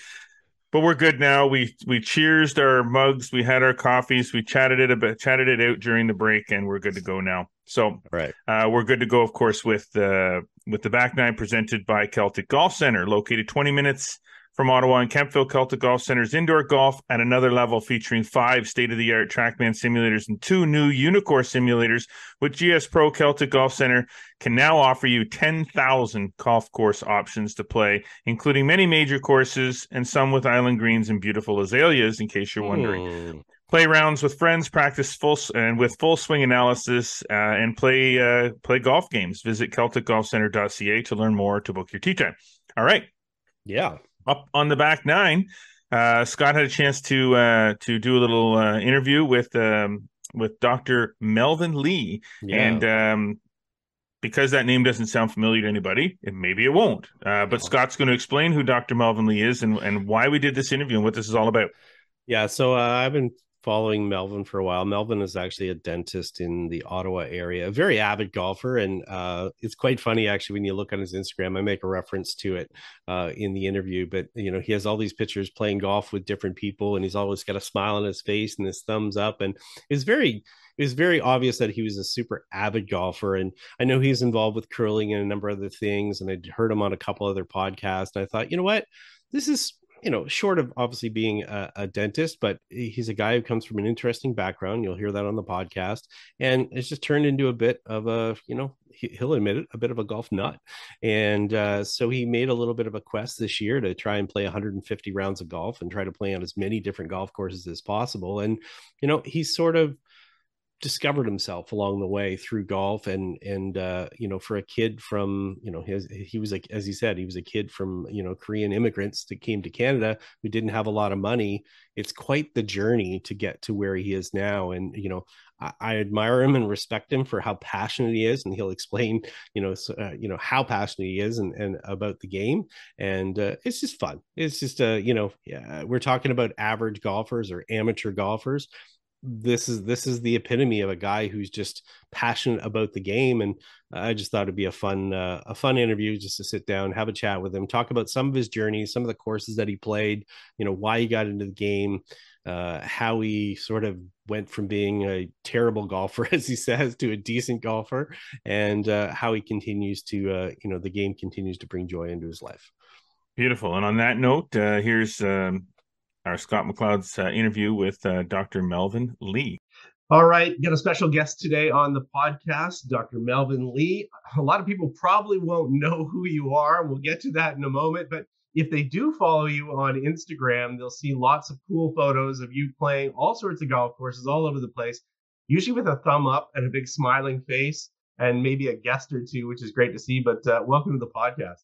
but we're good now we we cheersed our mugs we had our coffees we chatted it a bit chatted it out during the break and we're good to go now so Right. uh, we're good to go, of course, with uh, with the back nine presented by Celtic Golf Center, located 20 minutes from Ottawa and Kemptville. Celtic Golf Center's indoor golf at another level, featuring five state of the art TrackMan simulators and two new Uneekor simulators. With GS Pro, Celtic Golf Center can now offer you 10,000 golf course options to play, including many major courses and some with island greens and beautiful azaleas. In case you're wondering Hmm. Play rounds with friends, practice full and with full swing analysis, uh, and play uh, play golf games. Visit CelticGolfCenter.ca to learn more to book your tee time. All right, Yeah. up on the back nine, uh, Scott had a chance to uh, to do a little uh, interview with um, with Dr. Melvin Lee, Yeah. and um, because that name doesn't sound familiar to anybody, and maybe it won't. Uh, but Scott's going to explain who Dr. Melvin Lee is and and why we did this interview and what this is all about. Yeah, so uh, I've been following Melvin for a while. Melvin is actually a dentist in the Ottawa area, a very avid golfer, and uh, it's quite funny actually when you look on his Instagram. I make a reference to it uh, in the interview, but you know he has all these pictures playing golf with different people, and he's always got a smile on his face and his thumbs up, and it's very it was very obvious that he was a super avid golfer. And I know he's involved with curling and a number of other things, and I'd heard him on a couple other podcasts, and I thought, you know what, this is you know, short of obviously being a, a, dentist, but he's a guy who comes from an interesting background. You'll hear that on the podcast. And it's just turned into a bit of a, you know, he, will admit it, a bit of a golf nut. And uh, so he made a little bit of a quest this year to try and play 150 rounds of golf and try to play on as many different golf courses as possible. And, you know, he's sort of, discovered himself along the way through golf and and uh you know for a kid from you know his he was like as he said he was a kid from you know korean immigrants that came to canada who didn't have a lot of money. It's quite the journey to get to where he is now. And you know i, I admire him and respect him for how passionate he is and he'll explain you know so, uh, you know how passionate he is and and about the game. And uh, it's just fun. It's just uh you know yeah we're talking about average golfers or amateur golfers this is this is the epitome of a guy who's just passionate about the game. And i just thought it'd be a fun uh, a fun interview just to sit down have a chat with him talk about some of his journey some of the courses that he played you know why he got into the game uh, how he sort of went from being a terrible golfer <laughs> as he says to a decent golfer and uh, how he continues to uh, you know the game continues to bring joy into his life. Beautiful. And on that note uh, here's um our Scott MacLeod's uh, interview with uh, Dr. Melvin Lee. All right, got a special guest today on the podcast, Dr. Melvin Lee. A lot of people probably won't know who you are. We'll get to that in a moment, but if they do follow you on Instagram, they'll see lots of cool photos of you playing all sorts of golf courses all over the place, usually with a thumb up and a big smiling face and maybe a guest or two, which is great to see. But uh, welcome to the podcast.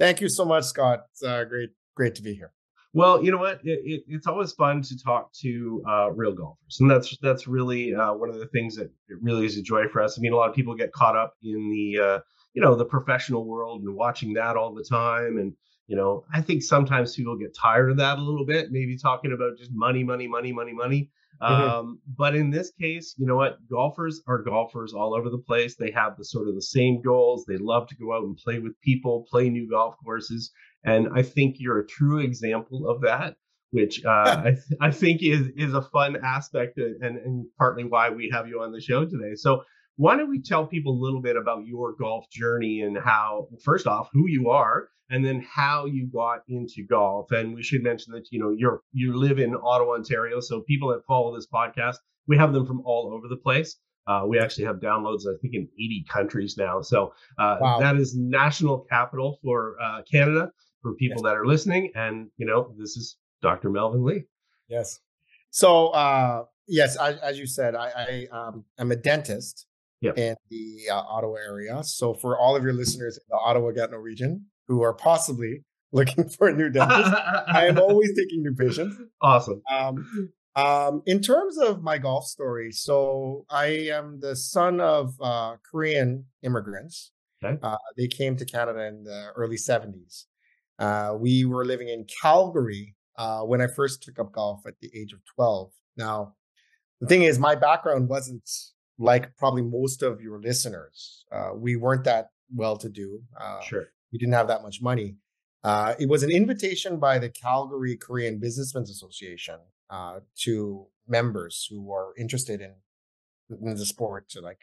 Thank you so much, Scott. It's uh, great, great to be here. Well, you know what? It, it, it's always fun to talk to uh, real golfers, and that's that's really uh, one of the things that it really is a joy for us. I mean, a lot of people get caught up in the uh, you know the professional world and watching that all the time, and you know, I think sometimes people get tired of that a little bit, maybe talking about just money, money, money, money, money. Mm-hmm. Um, but in this case, you know what? Golfers are golfers all over the place. They have the sort of the same goals. They love to go out and play with people, play new golf courses. And I think you're a true example of that, which uh, <laughs> I, th- I think is is a fun aspect and, and partly why we have you on the show today. So why don't we tell people a little bit about your golf journey and how, first off, who you are, and then how you got into golf. And we should mention that you know you're you live in Ottawa, Ontario, so people that follow this podcast, we have them from all over the place. Uh, we actually have downloads, I think, in 80 countries now. So uh, wow. that is national capital for uh, Canada for people yes. that are listening. And, you know, this is Dr. Melvin Lee. Yes. So, uh, yes, I, as you said, I, I um, I'm a dentist yep. in the uh, Ottawa area. So, for all of your listeners in the Ottawa Gatineau region who are possibly <laughs> looking for a new dentist, I am <laughs> always taking new patients. Awesome. Um, um, in terms of my golf story, so I am the son of uh, Korean immigrants. Okay. Uh, they came to Canada in the early 70s. Uh, we were living in Calgary uh, when I first took up golf at the age of 12. Now, the thing is, my background wasn't like probably most of your listeners. Uh, we weren't that well to do. Uh, sure. We didn't have that much money. Uh, it was an invitation by the Calgary Korean Businessmen's Association uh, to members who are interested in, in the sport to like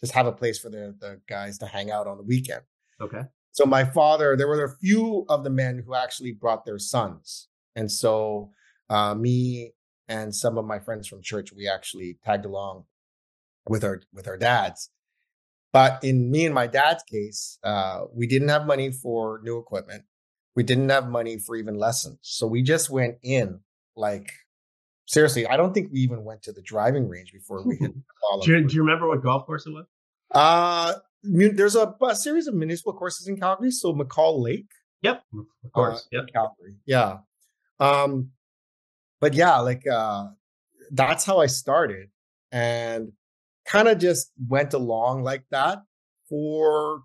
just have a place for the, the guys to hang out on the weekend. Okay. So my father, there were a few of the men who actually brought their sons, and so uh, me and some of my friends from church, we actually tagged along with our with our dads. But in me and my dad's case, uh, we didn't have money for new equipment. We didn't have money for even lessons, so we just went in like seriously. I don't think we even went to the driving range before we hit. <laughs> do, you, do you remember what golf course it was? Uh there's a, a, series of municipal courses in Calgary. So McCall Lake. Yep, of course. Uh, yep, Calgary. Yeah. Um, but yeah, like uh, that's how I started, and kind of just went along like that for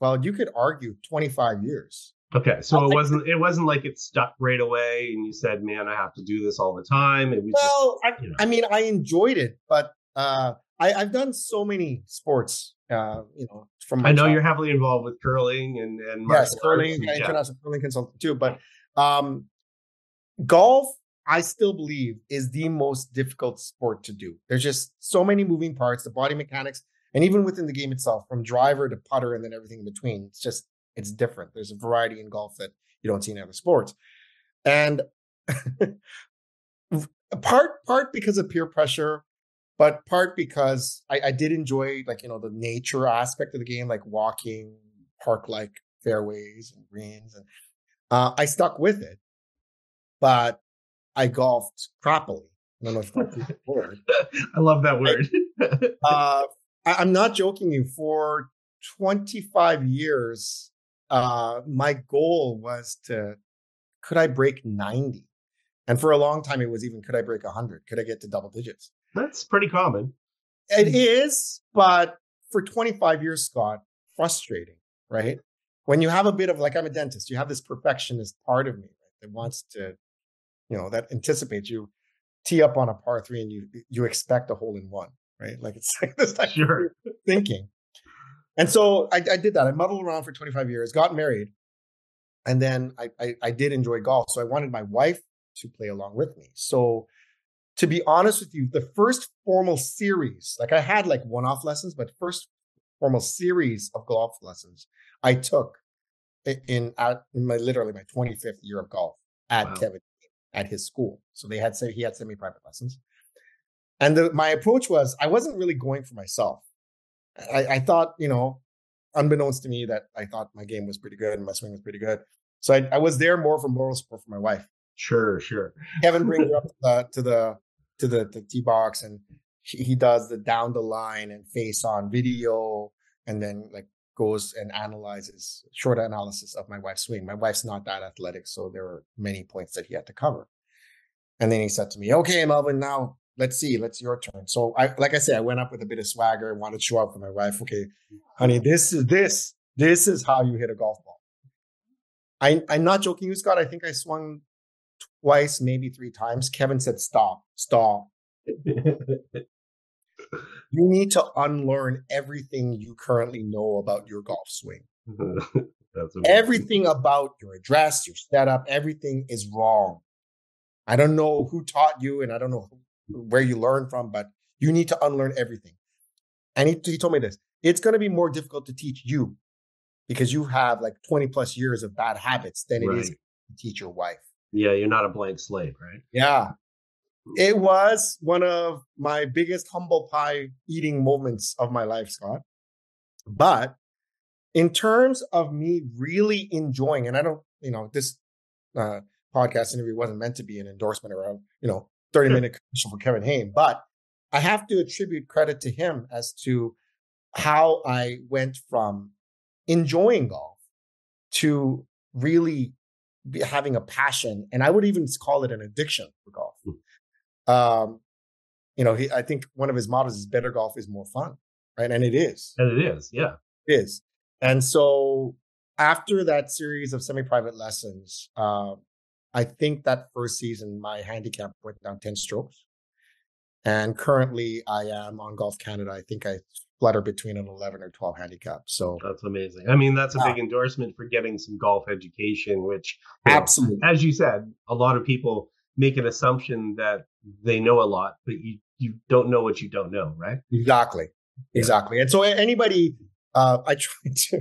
well, you could argue 25 years. Okay, so it wasn't it wasn't like it stuck right away, and you said, "Man, I have to do this all the time." It was well, just, I, you know. I mean, I enjoyed it, but uh, I, I've done so many sports uh, you know, from I know you're heavily involved with curling and and yes, curling, and, international yeah. curling consultant too. But um, golf, I still believe, is the most difficult sport to do. There's just so many moving parts, the body mechanics, and even within the game itself, from driver to putter and then everything in between. It's just it's different. There's a variety in golf that you don't see in other sports, and <laughs> part part because of peer pressure but part because I, I did enjoy like you know the nature aspect of the game, like walking park like fairways and greens, and uh, I stuck with it. But I golfed properly. I don't know if that's the <laughs> word. I love that word. I, <laughs> uh, I, I'm not joking you. For 25 years, uh, my goal was to could I break 90? And for a long time, it was even could I break 100? Could I get to double digits? That's pretty common. It is, but for 25 years, Scott, frustrating, right? When you have a bit of like I'm a dentist, you have this perfectionist part of me right, that wants to, you know, that anticipates you tee up on a par three and you you expect a hole in one, right? Like it's <laughs> like this type sure. of thinking. And so I, I, did that. I muddled around for 25 years, got married, and then I, I, I did enjoy golf. So I wanted my wife to play along with me. So to be honest with you, the first formal series, like I had like one off lessons, but first formal series of golf lessons I took in, at, in my literally my 25th year of golf at wow. Kevin at his school. So they had said he had semi private lessons. And the, my approach was I wasn't really going for myself. I, I thought, you know, unbeknownst to me, that I thought my game was pretty good and my swing was pretty good. So I, I was there more for moral support for my wife. Sure, sure. Kevin brings her <laughs> up to the to the to the, tee box and he, does the down the line and face on video and then like goes and analyzes short analysis of my wife's swing. My wife's not that athletic, so there are many points that he had to cover. And then he said to me, "Okay, Melvin, now let's see, let's your turn." So I, like I said, I went up with a bit of swagger, and wanted to show up for my wife. Okay, honey, this is this this is how you hit a golf ball. I I'm not joking, you Scott. I think I swung twice, maybe three times. Kevin said, "Stop, stop." <laughs> you need to unlearn everything you currently know about your golf swing. <laughs> everything about your address, your setup, everything is wrong. I don't know who taught you and I don't know where you learned from, but you need to unlearn everything. And he, he told me this it's going to be more difficult to teach you because you have like 20 plus years of bad habits than it right. is to teach your wife. Yeah, you're not a blank slate, right? Yeah. It was one of my biggest humble pie eating moments of my life, Scott. But in terms of me really enjoying, and I don't, you know, this uh, podcast interview wasn't meant to be an endorsement or a, you know, 30 minute commercial for Kevin Haime, but I have to attribute credit to him as to how I went from enjoying golf to really having a passion, and I would even call it an addiction for golf. Hmm. Um, you know, he, I think one of his models is better golf is more fun, right? And it is. And it is, yeah. It is. And so after that series of semi-private lessons, uh, I think that first season my handicap went down 10 strokes. And currently I am on Golf Canada. I think I flutter between an 11 or 12 handicap. So that's amazing. I mean, that's a big endorsement for getting some golf education, which absolutely, know, as you said, a lot of people make an assumption that they know a lot, but you you don't know what you don't know, right? Exactly, exactly. And so anybody, uh, <laughs> I try to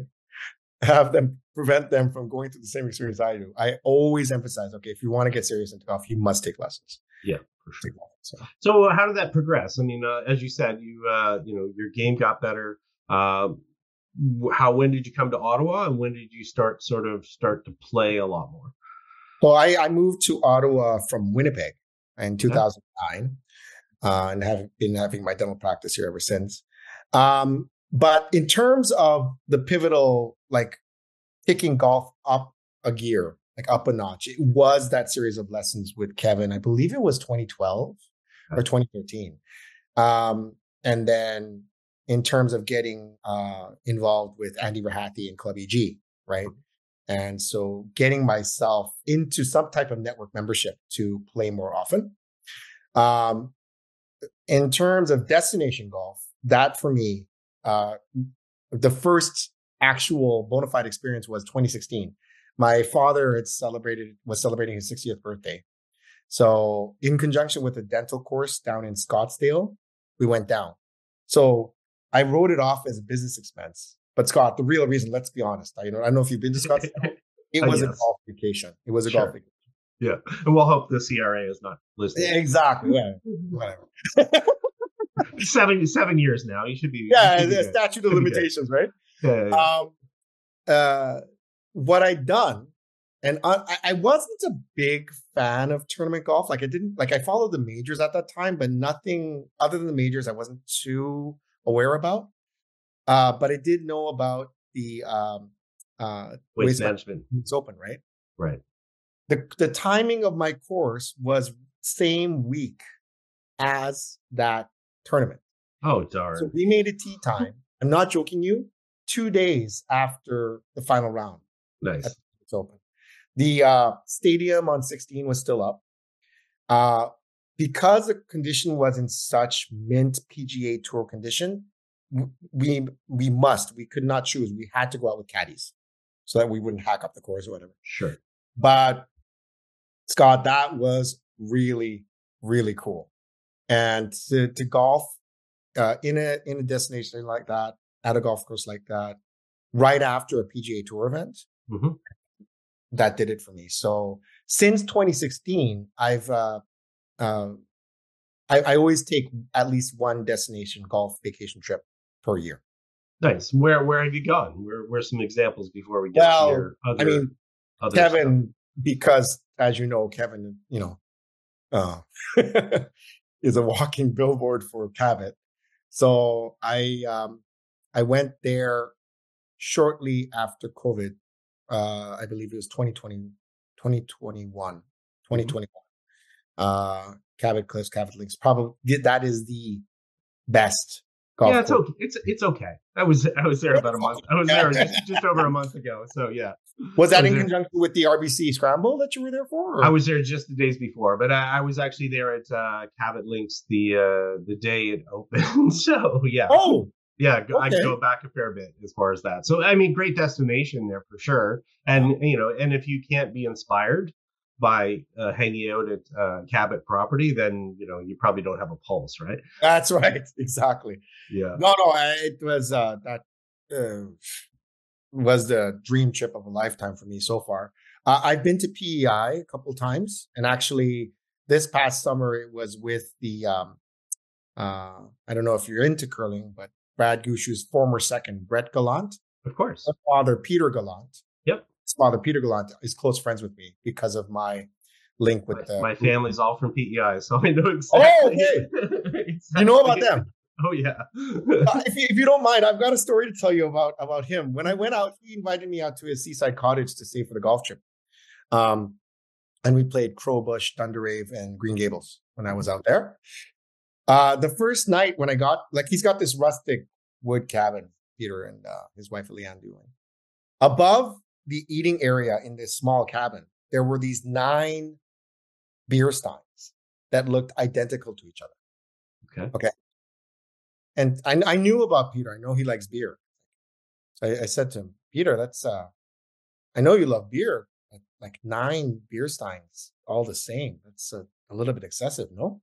have them prevent them from going through the same experience I do. I always emphasize, okay, if you want to get serious into golf, you must take lessons. Yeah, for sure. So, so uh, how did that progress? I mean, uh, as you said, you uh, you know your game got better. Uh, how when did you come to Ottawa, and when did you start sort of start to play a lot more? Well, I, I moved to Ottawa from Winnipeg in 2009 uh, and have been having my dental practice here ever since. Um, but in terms of the pivotal, like picking golf up a gear, like up a notch, it was that series of lessons with Kevin. I believe it was 2012 or 2013. Um, and then in terms of getting uh, involved with Andy Rahathi and Club EG, right? And so getting myself into some type of network membership to play more often. Um, in terms of destination golf, that for me, uh, the first actual bona fide experience was 2016. My father had celebrated was celebrating his 60th birthday. So in conjunction with a dental course down in Scottsdale, we went down. So I wrote it off as a business expense. But Scott, the real reason, let's be honest, I, you know, I don't know if you've been to <laughs> Scottsdale. It was a golf vacation. It was a sure. golf vacation. Yeah. And we'll hope the CRA is not listening. Exactly. Yeah. <laughs> Whatever. <laughs> seven seven years now. You should be. Yeah, should be statute of limitations, right? Yeah, yeah. Um, uh, what I'd done, and I, I wasn't a big fan of tournament golf. Like I didn't like I followed the majors at that time, but nothing other than the majors I wasn't too aware about. Uh, but I did know about the um, uh, waste, waste management. It's open, right? Right the the timing of my course was same week as that tournament. Oh darn! So we made a tee time. I'm not joking you. Two days after the final round. Nice. It's open. The uh, stadium on 16 was still up. Uh, because the condition was in such mint PGA Tour condition, we we must we could not choose. We had to go out with caddies so that we wouldn't hack up the course or whatever. Sure. But Scott, that was really, really cool. And to, to golf uh, in a in a destination like that, at a golf course like that, right after a PGA Tour event, mm-hmm. that did it for me. So since 2016, I've uh, uh, I, I always take at least one destination golf vacation trip per year. Nice. Where where have you gone? Where where's some examples before we get Well, to your other, I mean, other Kevin, because as you know, Kevin, you know, uh, <laughs> is a walking billboard for Cabot. So I um, I went there shortly after COVID. Uh, I believe it was 2020, 2021, 2021. Uh, Cabot Cliffs, Cabot Links. Probably that is the best golf yeah, it's course. okay. It's it's okay. I was I was there about a month. I was there just, just over a month ago. So yeah, Was that I in there- conjunction with the RBC Scramble that you were there for? or- I was there just the days before, but I, I was actually there at uh, Cabot Links the uh, the day it opened. <laughs> so yeah, Oh, yeah, go- I go back a fair bit as far as that. So I mean, great destination there for sure. And you know, and if you can't be inspired by uh, hanging out at uh, Cabot property, then you know you probably don't have a pulse, right? that's right. <laughs> Exactly. Yeah. No, no, it was uh, that uh, was the dream trip of a lifetime for me so far. Uh, I've been to PEI a couple times, and actually, this past summer it was with the. Um, uh, I don't know if you're into curling, but Brad Gushue's former second, Brett Gallant, Of course. father Peter Gallant. Yep. His father Peter Gallant is close friends with me because of my link with the. My family's all from PEI, so I know exactly. Oh, okay. <laughs> You know about them. <laughs> Oh yeah. Uh, if, you, if you don't mind, I've got a story to tell you about about him. When I went out, he invited me out to his seaside cottage to stay for the golf trip. Um, and we played Crowbush, Dundarave, and Green Gables when I was out there. Uh, the first night when I got like he's got this rustic wood cabin, Peter and uh, his wife Leanne doing. Above the eating area in this small cabin, there were these nine beer steins that looked identical to each other. okay. Okay. And I, I knew about Peter. I know he likes beer. So I, I said to him, Peter, that's uh I know you love beer, like nine beer steins, all the same. That's a, a little bit excessive, no?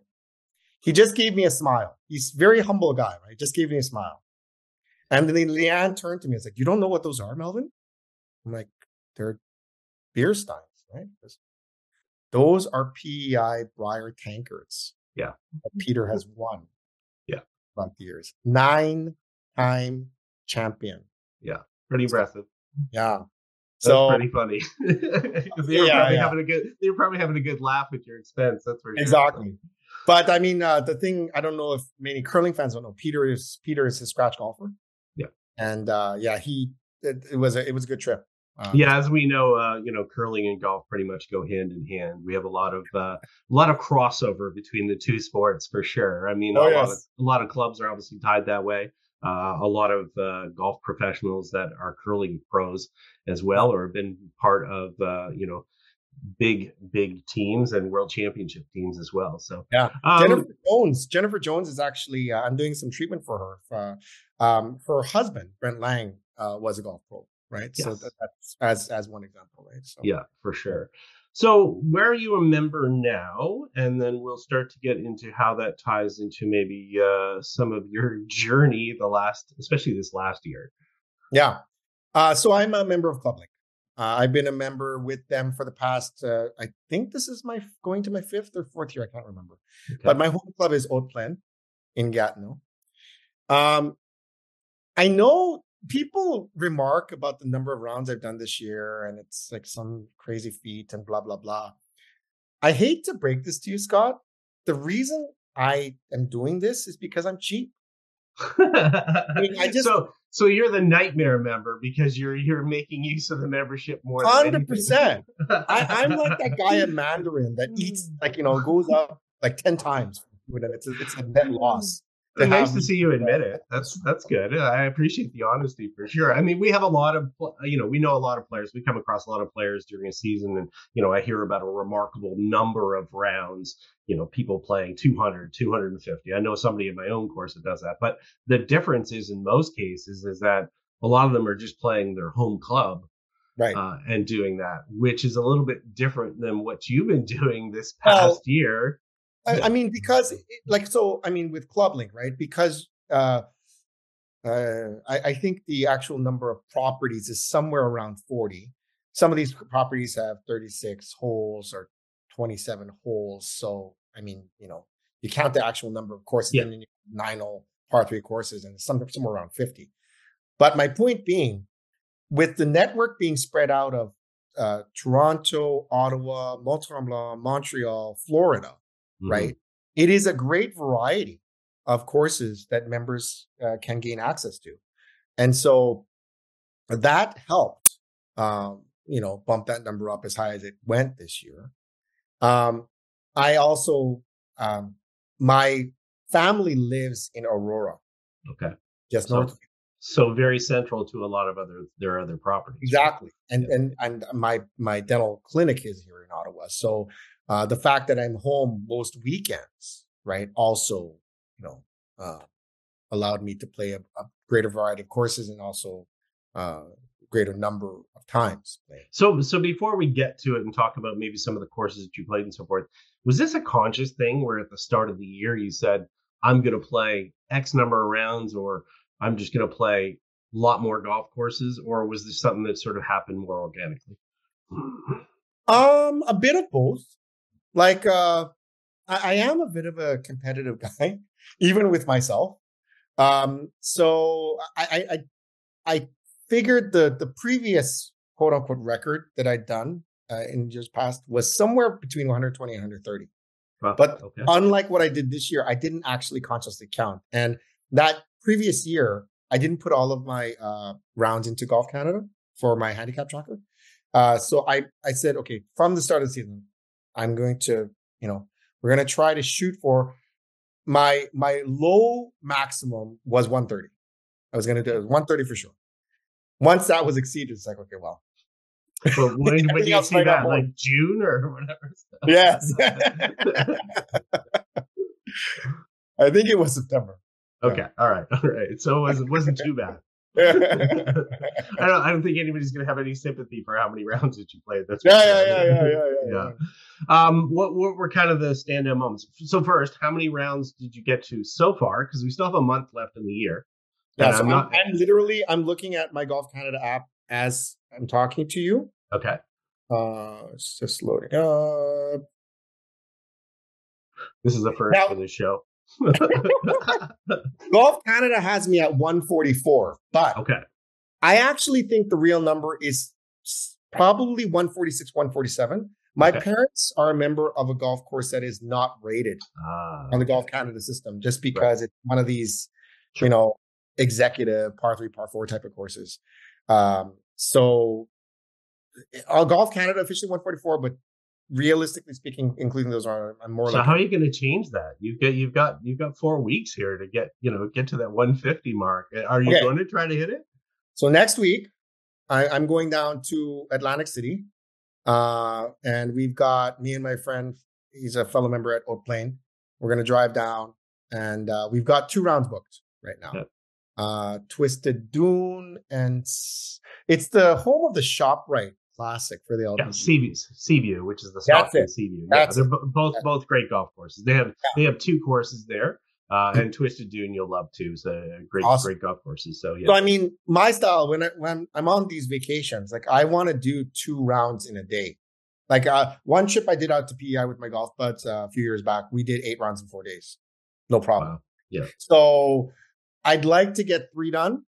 He just gave me a smile. He's a very humble guy, right? Just gave me a smile. And then Leanne turned to me and said, You don't know what those are, Melvin? I'm like, they're beer steins, right? Those are PEI Brier tankards. Yeah. That Peter has won. Yeah. Throughout the years. Nine time champion. Yeah. Pretty impressive. Yeah. That's So pretty funny. <laughs> they were Yeah, probably yeah. having a good. They were probably having a good laugh at your expense. That's sure. exactly. But I mean, uh, the thing I don't know if many curling fans don't know. Peter is Peter is his scratch golfer. Yeah. And uh, yeah, he it, it was a it was a good trip. Uh, Yeah, as we know, uh, you know, curling and golf pretty much go hand in hand. We have a lot of uh, a lot of crossover between the two sports for sure. I mean, Oh, a lot of a lot of clubs are obviously tied that way. Uh, a lot of uh, golf professionals that are curling pros as well, or have been part of uh, you know big big teams and world championship teams as well. So Yeah. um, Jennifer Jones. Jennifer Jones is actually. Uh, I'm doing some treatment for her. Uh, um, her husband Brent Laing uh, was a golf pro, right? So that, that's as as one example, right? So Yeah, for sure. So, where are you a member now? And then we'll start to get into how that ties into maybe uh, some of your <laughs> journey the last, especially this last year. Yeah. Uh, so I'm a member of ClubLink. Uh, I've been a member with them for the past, uh, I think this is my going to my fifth or fourth year. I can't remember. Okay. But my home club is Haute Plaine in Gatineau. Um, I know people remark about the number of rounds I've done this year, and it's like some crazy feat and blah, blah, blah. I hate to break this to you, Scott. The reason I am doing this is because I'm cheap. I mean, I <laughs> just- so so you're the nightmare member because you're you're making use of the membership more. than Hundred percent. <laughs> I, I'm like that guy in Mandarin that eats hmm. like you know goes up like ten times, and it's a, it's a net loss. To nice to see you admit it. That's that's good. I appreciate the honesty for sure. I mean, we have a lot of you know we know a lot of players. We come across a lot of players during a season, and you know I hear about a remarkable number of rounds. You know, people playing 200, 250. I know somebody in my own course that does that. But the difference is in most cases is that a lot of them are just playing their home club Right. uh, and doing that, which is a little bit different than what you've been <laughs> doing this Well, past year. I, I mean, because it, like so, I mean, with ClubLink, right? Because uh, uh, I, I think the actual number of properties is somewhere around forty. Some of these properties have thirty-six holes or twenty-seven holes. So, I mean, you know, you count the actual number of courses, Yeah. and then you nine hole par three courses, and some somewhere around fifty. But my point being, with the network being spread out of uh, Toronto, Ottawa, Mont Tremblant, Montreal, Florida, Mhm. right? It is a great variety of courses that members uh, can gain access to, and so that helped, um, you know, bump that number up as high as it went this year. Um, I also, um, my family lives in Aurora, Okay. just So- north. So very central to a lot of other their other properties. Exactly, and Yeah. and and my my dental clinic is here in Ottawa. So uh, the fact that I'm home most weekends, right, also you know uh, allowed me to play a, a greater variety of courses and also uh, greater number of times. playing. So so before we get to it and talk about maybe some of the courses that you played and so forth, was this a conscious thing where at the start of the year you said, I'm gonna play X number of rounds or I'm just gonna play a lot more golf courses, or was this something that sort of happened more organically? Um, a bit of both. Like, uh, I, I am a bit of a competitive <laughs> guy, even with myself. Um, so I, I, I, I figured the the previous quote unquote record that I'd done uh, in years past was somewhere between 120 and 130. Well, But okay. Unlike what I did this year, I didn't actually consciously count. And that previous year, I didn't put all of my uh, rounds into Golf Canada for my handicap tracker. Uh, so I, I said, okay, from the start of the season, I'm going to, you know, we're going to try to shoot for my, my low maximum was 130. I was going to do it 130 for sure. Once that was exceeded, it's like, okay, well, But <laughs> when, when do you see that? Like June or <laughs> whatever? yes. <laughs> I think it was September. okay. All right. All right. So it, was, it wasn't too bad. Yeah, <laughs> I don't. I don't think anybody's going to have any sympathy for how many rounds that you played. That's for yeah, yeah, yeah, yeah, yeah, <laughs> Yeah. Um, what what were kind of the standout moments? So first, how many rounds did you get to so far? Because we still have a month left in the year. Yeah, so I'm I'm, not- I'm literally I'm looking at my Golf Canada app as I'm talking to you. Okay. Uh, it's just loading up. This is the first Now- for this show. <laughs> Golf Canada has me at 144, but okay. I actually think the real number is probably 146, 147. My Okay. parents are a member of a golf course that is not rated Ah, on the Golf Canada system just because it's one of these, you know, executive par three, par four type of courses. Um, so uh, Golf Canada officially 144, but realistically speaking, including those are I'm more so like how are you going to change that? You've got you've got you've got four weeks here to get you know get to that 150 mark. Are you Okay. going to try to hit it? So next week, I, I'm going down to Atlantic City, uh, and we've got me and my friend. He's a fellow member at Haute Plaine. We're gonna drive down, and uh, we've got two rounds booked right now. Yep. Uh, Twisted Dune, and it's the home of the Shoprite Classic for the LPG. Yeah, Seaview, Seaview, which is the That's it. Seaview. That's yeah, they're bo- both That's both great golf courses. They have they have two courses there, uh, and Twisted Dune you'll love too. So great Awesome. great golf courses. So yeah, So I mean, my style when I, when I'm on these vacations, like I want to do two rounds in a day. Like uh, one trip I did out to PEI with my golf buds uh, a few years back, we did eight rounds in four days, no problem. Wow. Yeah. So I'd like to get three done.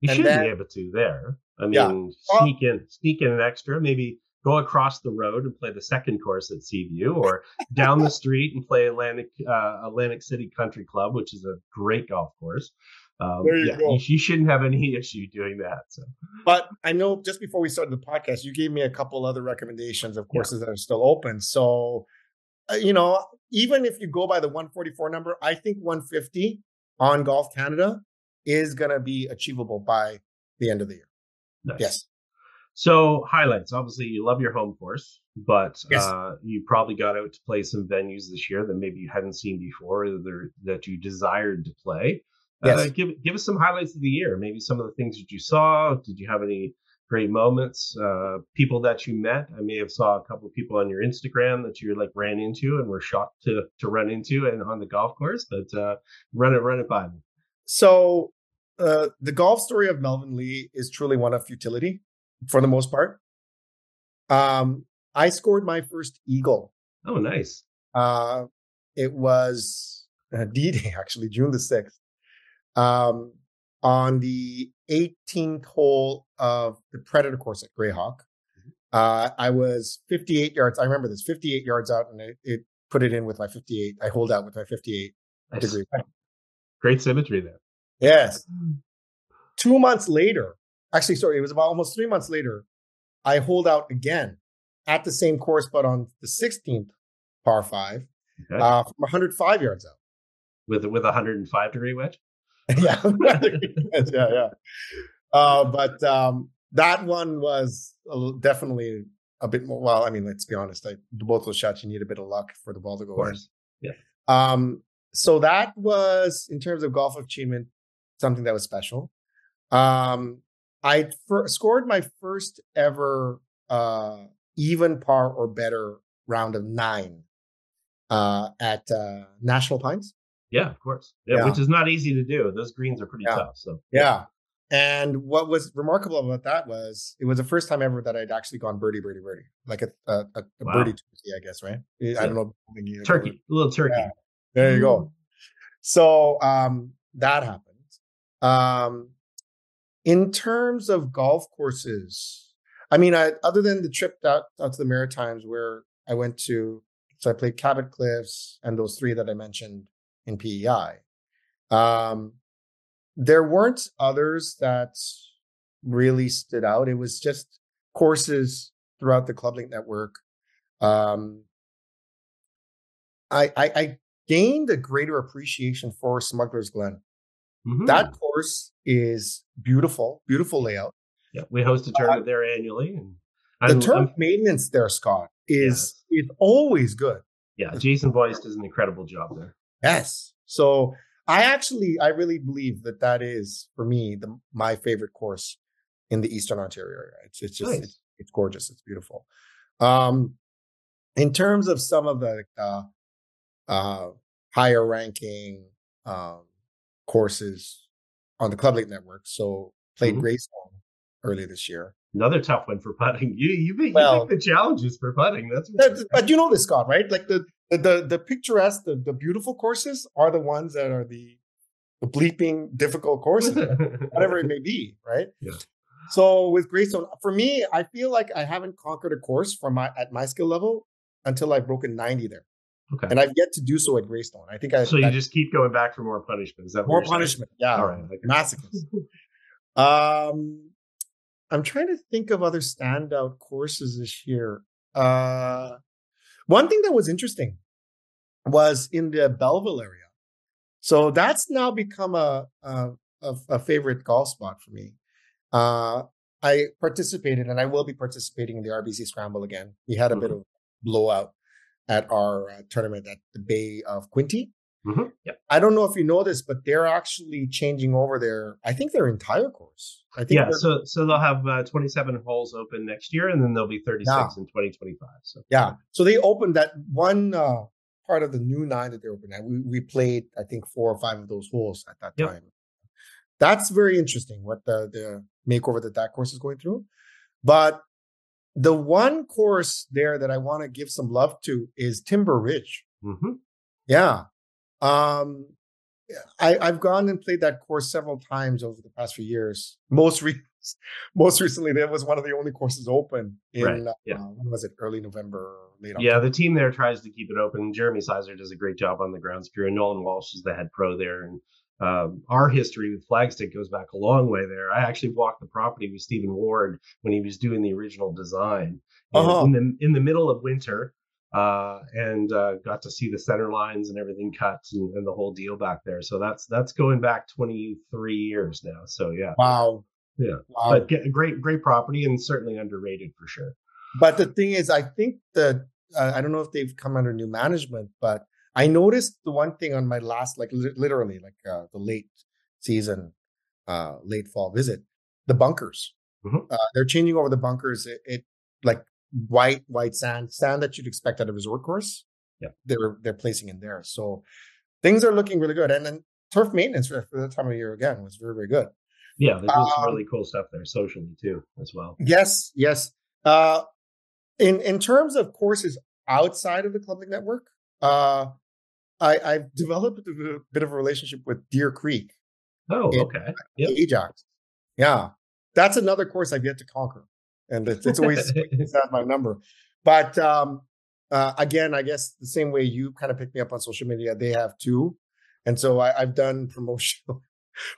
you and should then- be able to there. I mean, Yeah. Well- sneak in sneak in an extra, maybe go across the road and play the second course at Seaview, or down the street and play Atlantic uh, Atlantic City Country Club, which is a great golf course. Um, There you yeah, go. You, you shouldn't have any <laughs> issue doing that. So But I know just before we started the podcast, you gave me a couple other recommendations of Yeah. courses that are still open. So, uh, you know, even if you go by the 144 number, I think 150 on Golf Canada is going to be achievable by the end of the year. Nice. Yes. So highlights. Obviously, you love your home course, but Yes. uh, you probably got out to play some venues this year that maybe you hadn't seen before, or that- that you desired to play. Uh, Yes. give give us some highlights of the year. Maybe some of the things that you saw. Did you have any great moments? Uh, people that you met. I may have saw a couple of people on your Instagram that you like ran into and were shocked to to run into and on the golf course. But uh, run it run it by me. So uh, the golf story of Melvin Lee is truly one of futility for the most part. Um, I scored my first eagle Oh, nice. uh, it was uh, <laughs> D-Day, actually, June the 6th. Um, on the 18th hole of the Predator course at Greyhawk. Uh, I was 58 yards. I remember this 58 yards out, and it, it put it in with my 58. I hold out with my 58 Nice. degree. Great symmetry there. Yes. Two months later, actually, sorry, it was about almost three months later, I hold out again at the same course, but on the 16th par five Okay. uh, from 105 yards out. with with a 105 degree wedge. <laughs> yeah, <laughs> yeah, yeah. Uh, but um, that one was a definitely a bit more. Well, I mean, let's be honest. I, both those shots, you need a bit of luck for the ball to go Of course. in. Um, so that was in terms of golf achievement, something that was special. Um, I fir- scored my first ever uh, even par or better round of nine uh, at uh, National Pines. Yeah, of course. Yeah, Yeah. which is not easy to do. Those greens are pretty Yeah. tough. So Yeah. And what was remarkable about that was it was the first time ever that I'd actually gone birdie, birdie, birdie, like a a, a, Wow. birdie turkey, I guess, right? I don't know. turkey, a little turkey. There you go. So um, that happened. Um, in terms of golf courses, I mean, I, other than the trip out, out to the Maritimes where I went to, so I played Cabot Cliffs and those three that I mentioned in PEI. Um, there weren't others that really stood out. It was just courses throughout the ClubLink network. Um, I, I, I gained a greater appreciation for Smuggler's Glen. Mhm. That course is beautiful, beautiful layout. yeah, we host a tournament there annually, and The I'm- turf maintenance there, Scott, is is always good. yeah, Jason Boyce does an incredible job there. Yes. So I actually, I really believe that that is for me the my favorite course in the Eastern Ontario area. It's it's just Nice. it's, it's gorgeous. It's beautiful. Um, in terms of some of the uh, uh, higher ranking um, courses on the ClubLink network, so played Mhm. Greystone earlier this year. Another tough one for putting. You you, you Well- pick the challenges for putting. That's That- but you know this, Scott, right? Like the the the, the picturesque, the, the beautiful courses are the ones that are the the bleeping difficult courses, whatever it may <laughs> be, right? Yeah. So with Greystone, for me, I feel like I haven't conquered a course from my at my skill level until I've broken 90 there. Okay. And I've yet to do so at Greystone. I think I so you that- just keep going back for more punishment. Is that more you're saying? punishment. Yeah. All right. Masochist. <laughs> um I'm trying to think of other standout courses this year. Uh one thing that was interesting was in the Belleville area. So that's now become a a, a, a favorite golf spot for me. Uh I participated and I will be participating in the RBC Scramble again. We had a bit of blowout at our uh, tournament at the Bay of Quinte. Mhm. Yep. I don't know if you know this, but they're actually changing over their. I think their entire course. I think. Yeah. So so they'll have uh, 27 holes open next year, and then there'll be 36 Yeah. in 2025. So yeah. So they opened that one uh, part of the new nine that they opened. And we we played, I think, four or five of those holes at that Yep. time. That's very interesting. What the the makeover that that course is going through, but the one course there that I want to give some love to is Timber Ridge. Mhm. Yeah. Um I, I've gone and played that course several times over the past few years. Most re- <laughs> most recently, that was one of the only courses open in Right, uh, when was it? Early November, late Yeah, the team there tries to keep it open. Jeremy Sizer does a great job on the grounds crew, and Nolan Walsh is the head pro there. And um, our history with Flagstick goes back a long way there. I actually walked the property with Stephen Ward when he was doing the original design Uh-huh. in the in the middle of winter, uh, and uh, got to see the center lines and everything cut and, and the whole deal back there. So that's that's going back 23 years now. So yeah, Wow. Yeah. Wow. but get, great great property and certainly underrated for sure. But the thing is, I think that uh, I don't know if they've come under new management, but I noticed the one thing on my last, like li- literally, like uh, the late season, uh, late fall visit, the bunkers. Mhm. Uh, they're changing over the bunkers. It, it like white white sand, sand that you'd expect at a resort course. Yeah. they're they're placing in there. So things are looking really good. And then turf maintenance for, for the time of year again was very very good. Yeah, they're doing some Um, really cool stuff there socially too as well. Yes, yes. Uh, in in terms of courses outside of the ClubLink network, uh, I, I've developed a bit of a relationship with Deer Creek. Oh, okay. Yep. Ajax. Yeah. That's another course I've yet to conquer. And it's, it's always <laughs> it's not my number. But um, uh, again, I guess the same way you kind of picked me up on social media, they have too. And so I, have done <laughs> promotional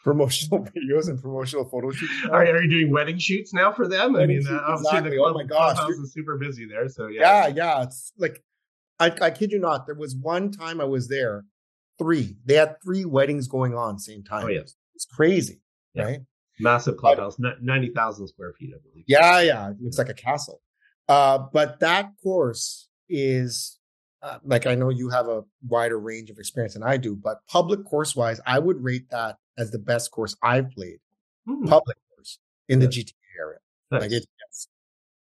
promotional videos and promotional photo shoots. Are, are, you doing wedding shoots now for them? I mean, uh, obviously exactly. the club, oh my gosh, is super busy there. So yeah, yeah, yeah. It's like I, I kid you not. There was one time I was there, three. They had three weddings going on same time. Oh yes, it's crazy, yeah. right? Massive clubhouse, ninety thousand square feet, I believe. Yeah, yeah, it looks like a castle. Uh, but that course is uh, like I know you have a wider range of experience than I do, but public course wise, I would rate that as the best course I've played. Hmm. Public course in the GTA area, nice. like it's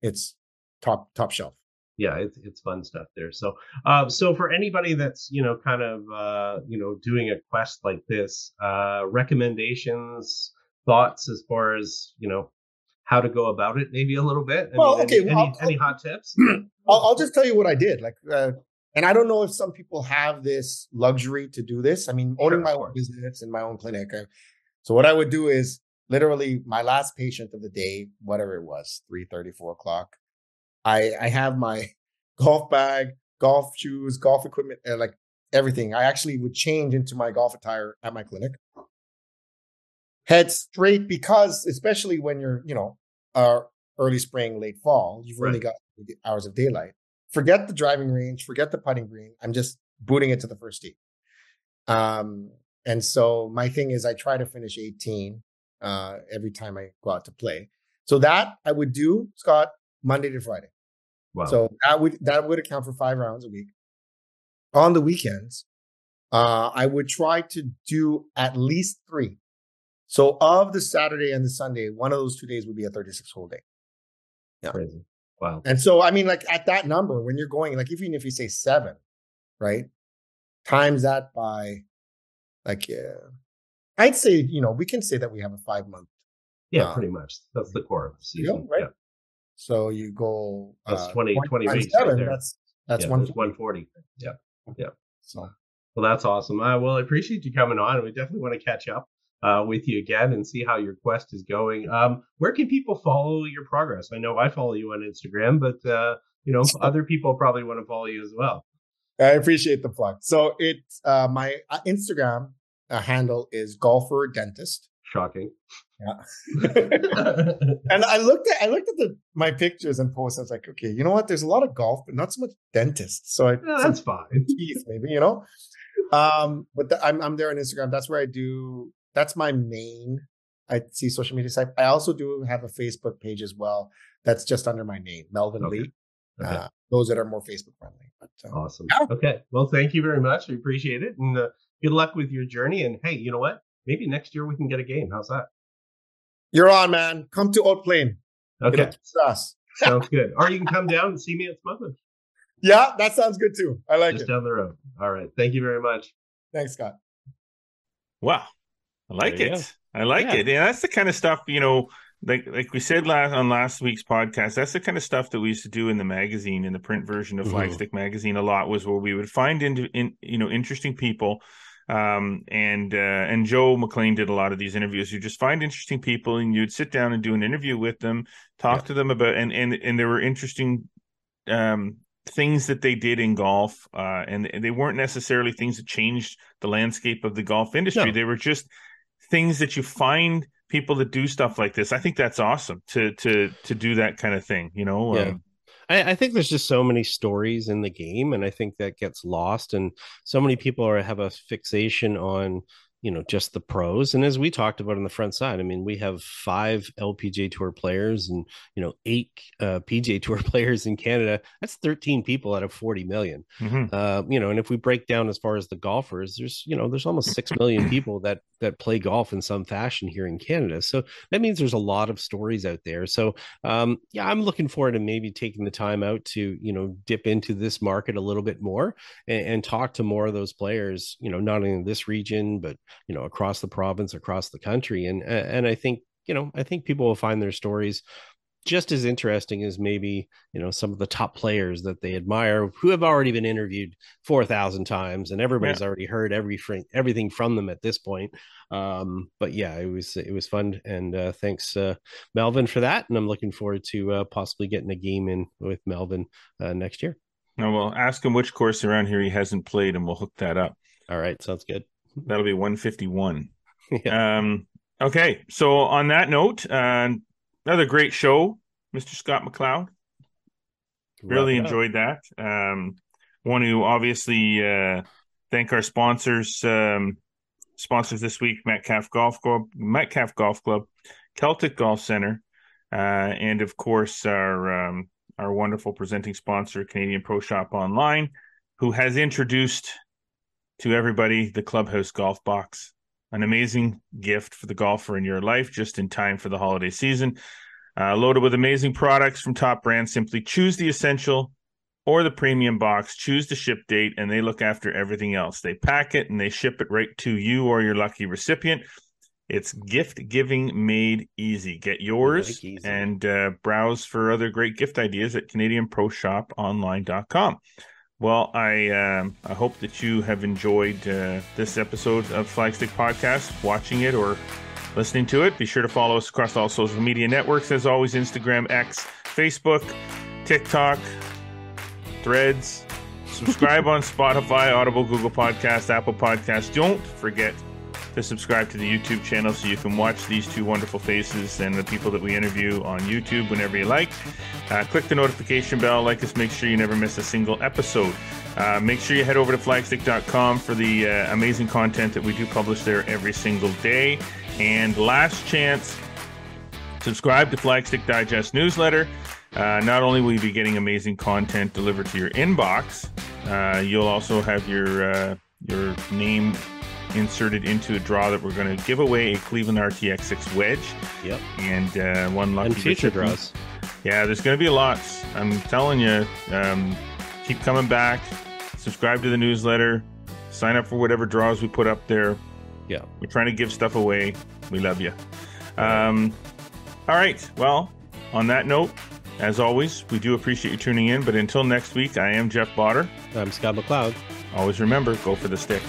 it's top top shelf yeah, it's it's fun stuff there. So, uh, so for anybody that's you know kind of uh, you know doing a quest like this, uh, recommendations, thoughts as far as you know how to go about it, maybe a little bit. I well, okay, any, well, any, any, hot tips? <clears throat> I'll, I'll, just tell you what I did. Like, uh, and I don't know if some people have this luxury to do this. I mean, owning sure, my own business and my own clinic. I, so what I would do is literally my last patient of the day, whatever it was, three thirty, four o'clock. I I have my <laughs> golf bag, golf shoes, golf equipment, and like everything. I actually would change into my golf attire at my clinic. Head straight because, especially when you're, you know, uh, early spring, late fall, you've right. only got hours of daylight. Forget the driving range, forget the putting green. I'm just booting it to the first tee. Um, and so my thing is, I try to finish 18 uh, every time I go out to play. So that I would do, Scott, Monday to Friday. Wow. So that would that would account for five rounds a week. On the weekends, uh, I would try to do at least three. So of the Saturday and the Sunday, one of those two days would be a 36 hole day. Yeah. Crazy. Wow. And so I mean, like at that number, when you're going, like even if you say seven, right? Times that by like uh, I'd say, you know, we can say that we have a five month. Yeah, uh, pretty much. That's the core of the season. right? Yeah. So you go that's uh, 20, 20 weeks. Right that's that's yeah, 140. Yeah. Yeah. So well, that's awesome. Uh, well, I appreciate you coming on. We definitely want to catch up uh, with you again and see how your quest is going. Um, where can people follow your progress? I know I follow you on Instagram, but uh, you know, <laughs> other people probably want to follow you as well. I appreciate the plug. So it's uh, my uh, Instagram uh, handle is golfer dentist. Shocking. Yeah. <laughs> and I looked at I looked at the my pictures and posts. I was like, okay, you know what? There's a lot of golf, but not so much dentists. So I yeah, that's fine. Teeth, maybe you know. Um, but the, I'm I'm there on Instagram. That's where I do. That's my main. I see social media site. I also do have a Facebook page as well. That's just under my name, Melvin okay. Lee. Okay. Uh, those that are more Facebook friendly. But, uh, awesome. Yeah. Okay. Well, thank you very much. We appreciate it, and uh, good luck with your journey. And hey, you know what? maybe next year we can get a game. How's that? You're on, man. Come to Haute Plaine. Okay. Us. <laughs> sounds good. Or you can come down and see me at Smuggler's. Yeah, that sounds good too. I like it. Just it. down the road. All right. Thank you very much. Thanks, Scott. Wow. I like it. Go. I like yeah. it. Yeah, that's the kind of stuff, you know, like like we said last on last week's podcast, that's the kind of stuff that we used to do in the magazine, in the print version of mm-hmm. Flagstick magazine a lot was where we would find in, in you know interesting people um, and uh, and Joe McLean did a lot of these interviews. You just find interesting people, and you'd sit down and do an interview with them, talk yeah. to them about, and and and there were interesting um, things that they did in golf, uh, and they weren't necessarily things that changed the landscape of the golf industry. No. They were just things that you find people that do stuff like this. I think that's awesome to to to do that kind of thing. You know. Yeah. Um, I, I, think there's just so many stories in the game, and I think that gets lost. And so many people are have a fixation on you know just the pros and as we talked about on the front side i mean we have five lpga tour players and you know eight uh, pga tour <laughs> players in canada that's 13 people out of 40 million. Mm-hmm. uh, you know and if we break down as far as the golfers there's you know there's almost 6 million <clears throat> people that that play golf in some fashion here in canada. So that means there's a lot of stories out there. So um, yeah i'm looking forward to maybe taking the time out to you know dip into this market a little bit more and, and talk to more of those players you know not only in this region but you know across the province across the country and and i think you know i think people will find their stories just as interesting as maybe you know some of the top players that they admire who have already been interviewed 4000 times and everybody's yeah. already heard everything everything from them at this point. Um, but yeah it was it was fun and uh, thanks uh, melvin for that and i'm looking forward to uh, possibly getting a game in with melvin uh, next year. Now we'll ask him which course around here he hasn't played and we'll hook that up. All right sounds good that'll be 151 <laughs> yeah. um okay so on that note uh, another great show, Mr. Scott MacLeod. Really enjoyed that. Um, want to obviously uh, thank our sponsors. Um, sponsors this week: Metcalfe Golf Club, Metcalfe Golf Club, Celtic Golf Center, uh, and of course our um, our wonderful presenting sponsor, Canadian Pro Shop Online, who has introduced to everybody the Clubhouse Golf Box an amazing gift for the golfer in your life just in time for the holiday season. Uh, loaded with amazing products from top brands. Simply choose the essential or the premium box, choose the ship date, and they look after everything else. They pack it and they ship it right to you or your lucky recipient. It's gift giving made easy. Get yours and uh, browse for other great gift ideas at CanadianProShopOnline.com. Well, I um, I hope that you have enjoyed uh, this episode of Flagstick Podcast, watching it or listening to it. Be sure to follow us across all social media networks. As always, Instagram, X, Facebook, TikTok, Threads. Subscribe <laughs> on Spotify, Audible, Google Podcast, Apple Podcast. Don't forget to subscribe to the YouTube channel so you can watch these two wonderful faces and the people that we interview on YouTube whenever you like. Uh, click the notification bell, like us, make sure you never miss a single episode. Uh, make sure you head over to flagstick.com for the uh, amazing content that we do publish there every single day. And last chance, subscribe to Flagstick Digest newsletter. Uh, not only will you be getting amazing content delivered to your inbox, uh, you'll also have your uh, your name inserted into a draw that we're going to give away a Cleveland RTX6 wedge. Yep. And uh, one lucky and future draws. Yeah, there's going to be lots. I'm telling you. Um, keep coming back. Subscribe to the newsletter. Sign up for whatever draws we put up there. Yeah. We're trying to give stuff away. We love you. Um, all right. Well, on that note, as always, we do appreciate you tuning in. But until next week, I am Jeff Bauder. I'm Scott MacLeod. Always remember, go for the stick.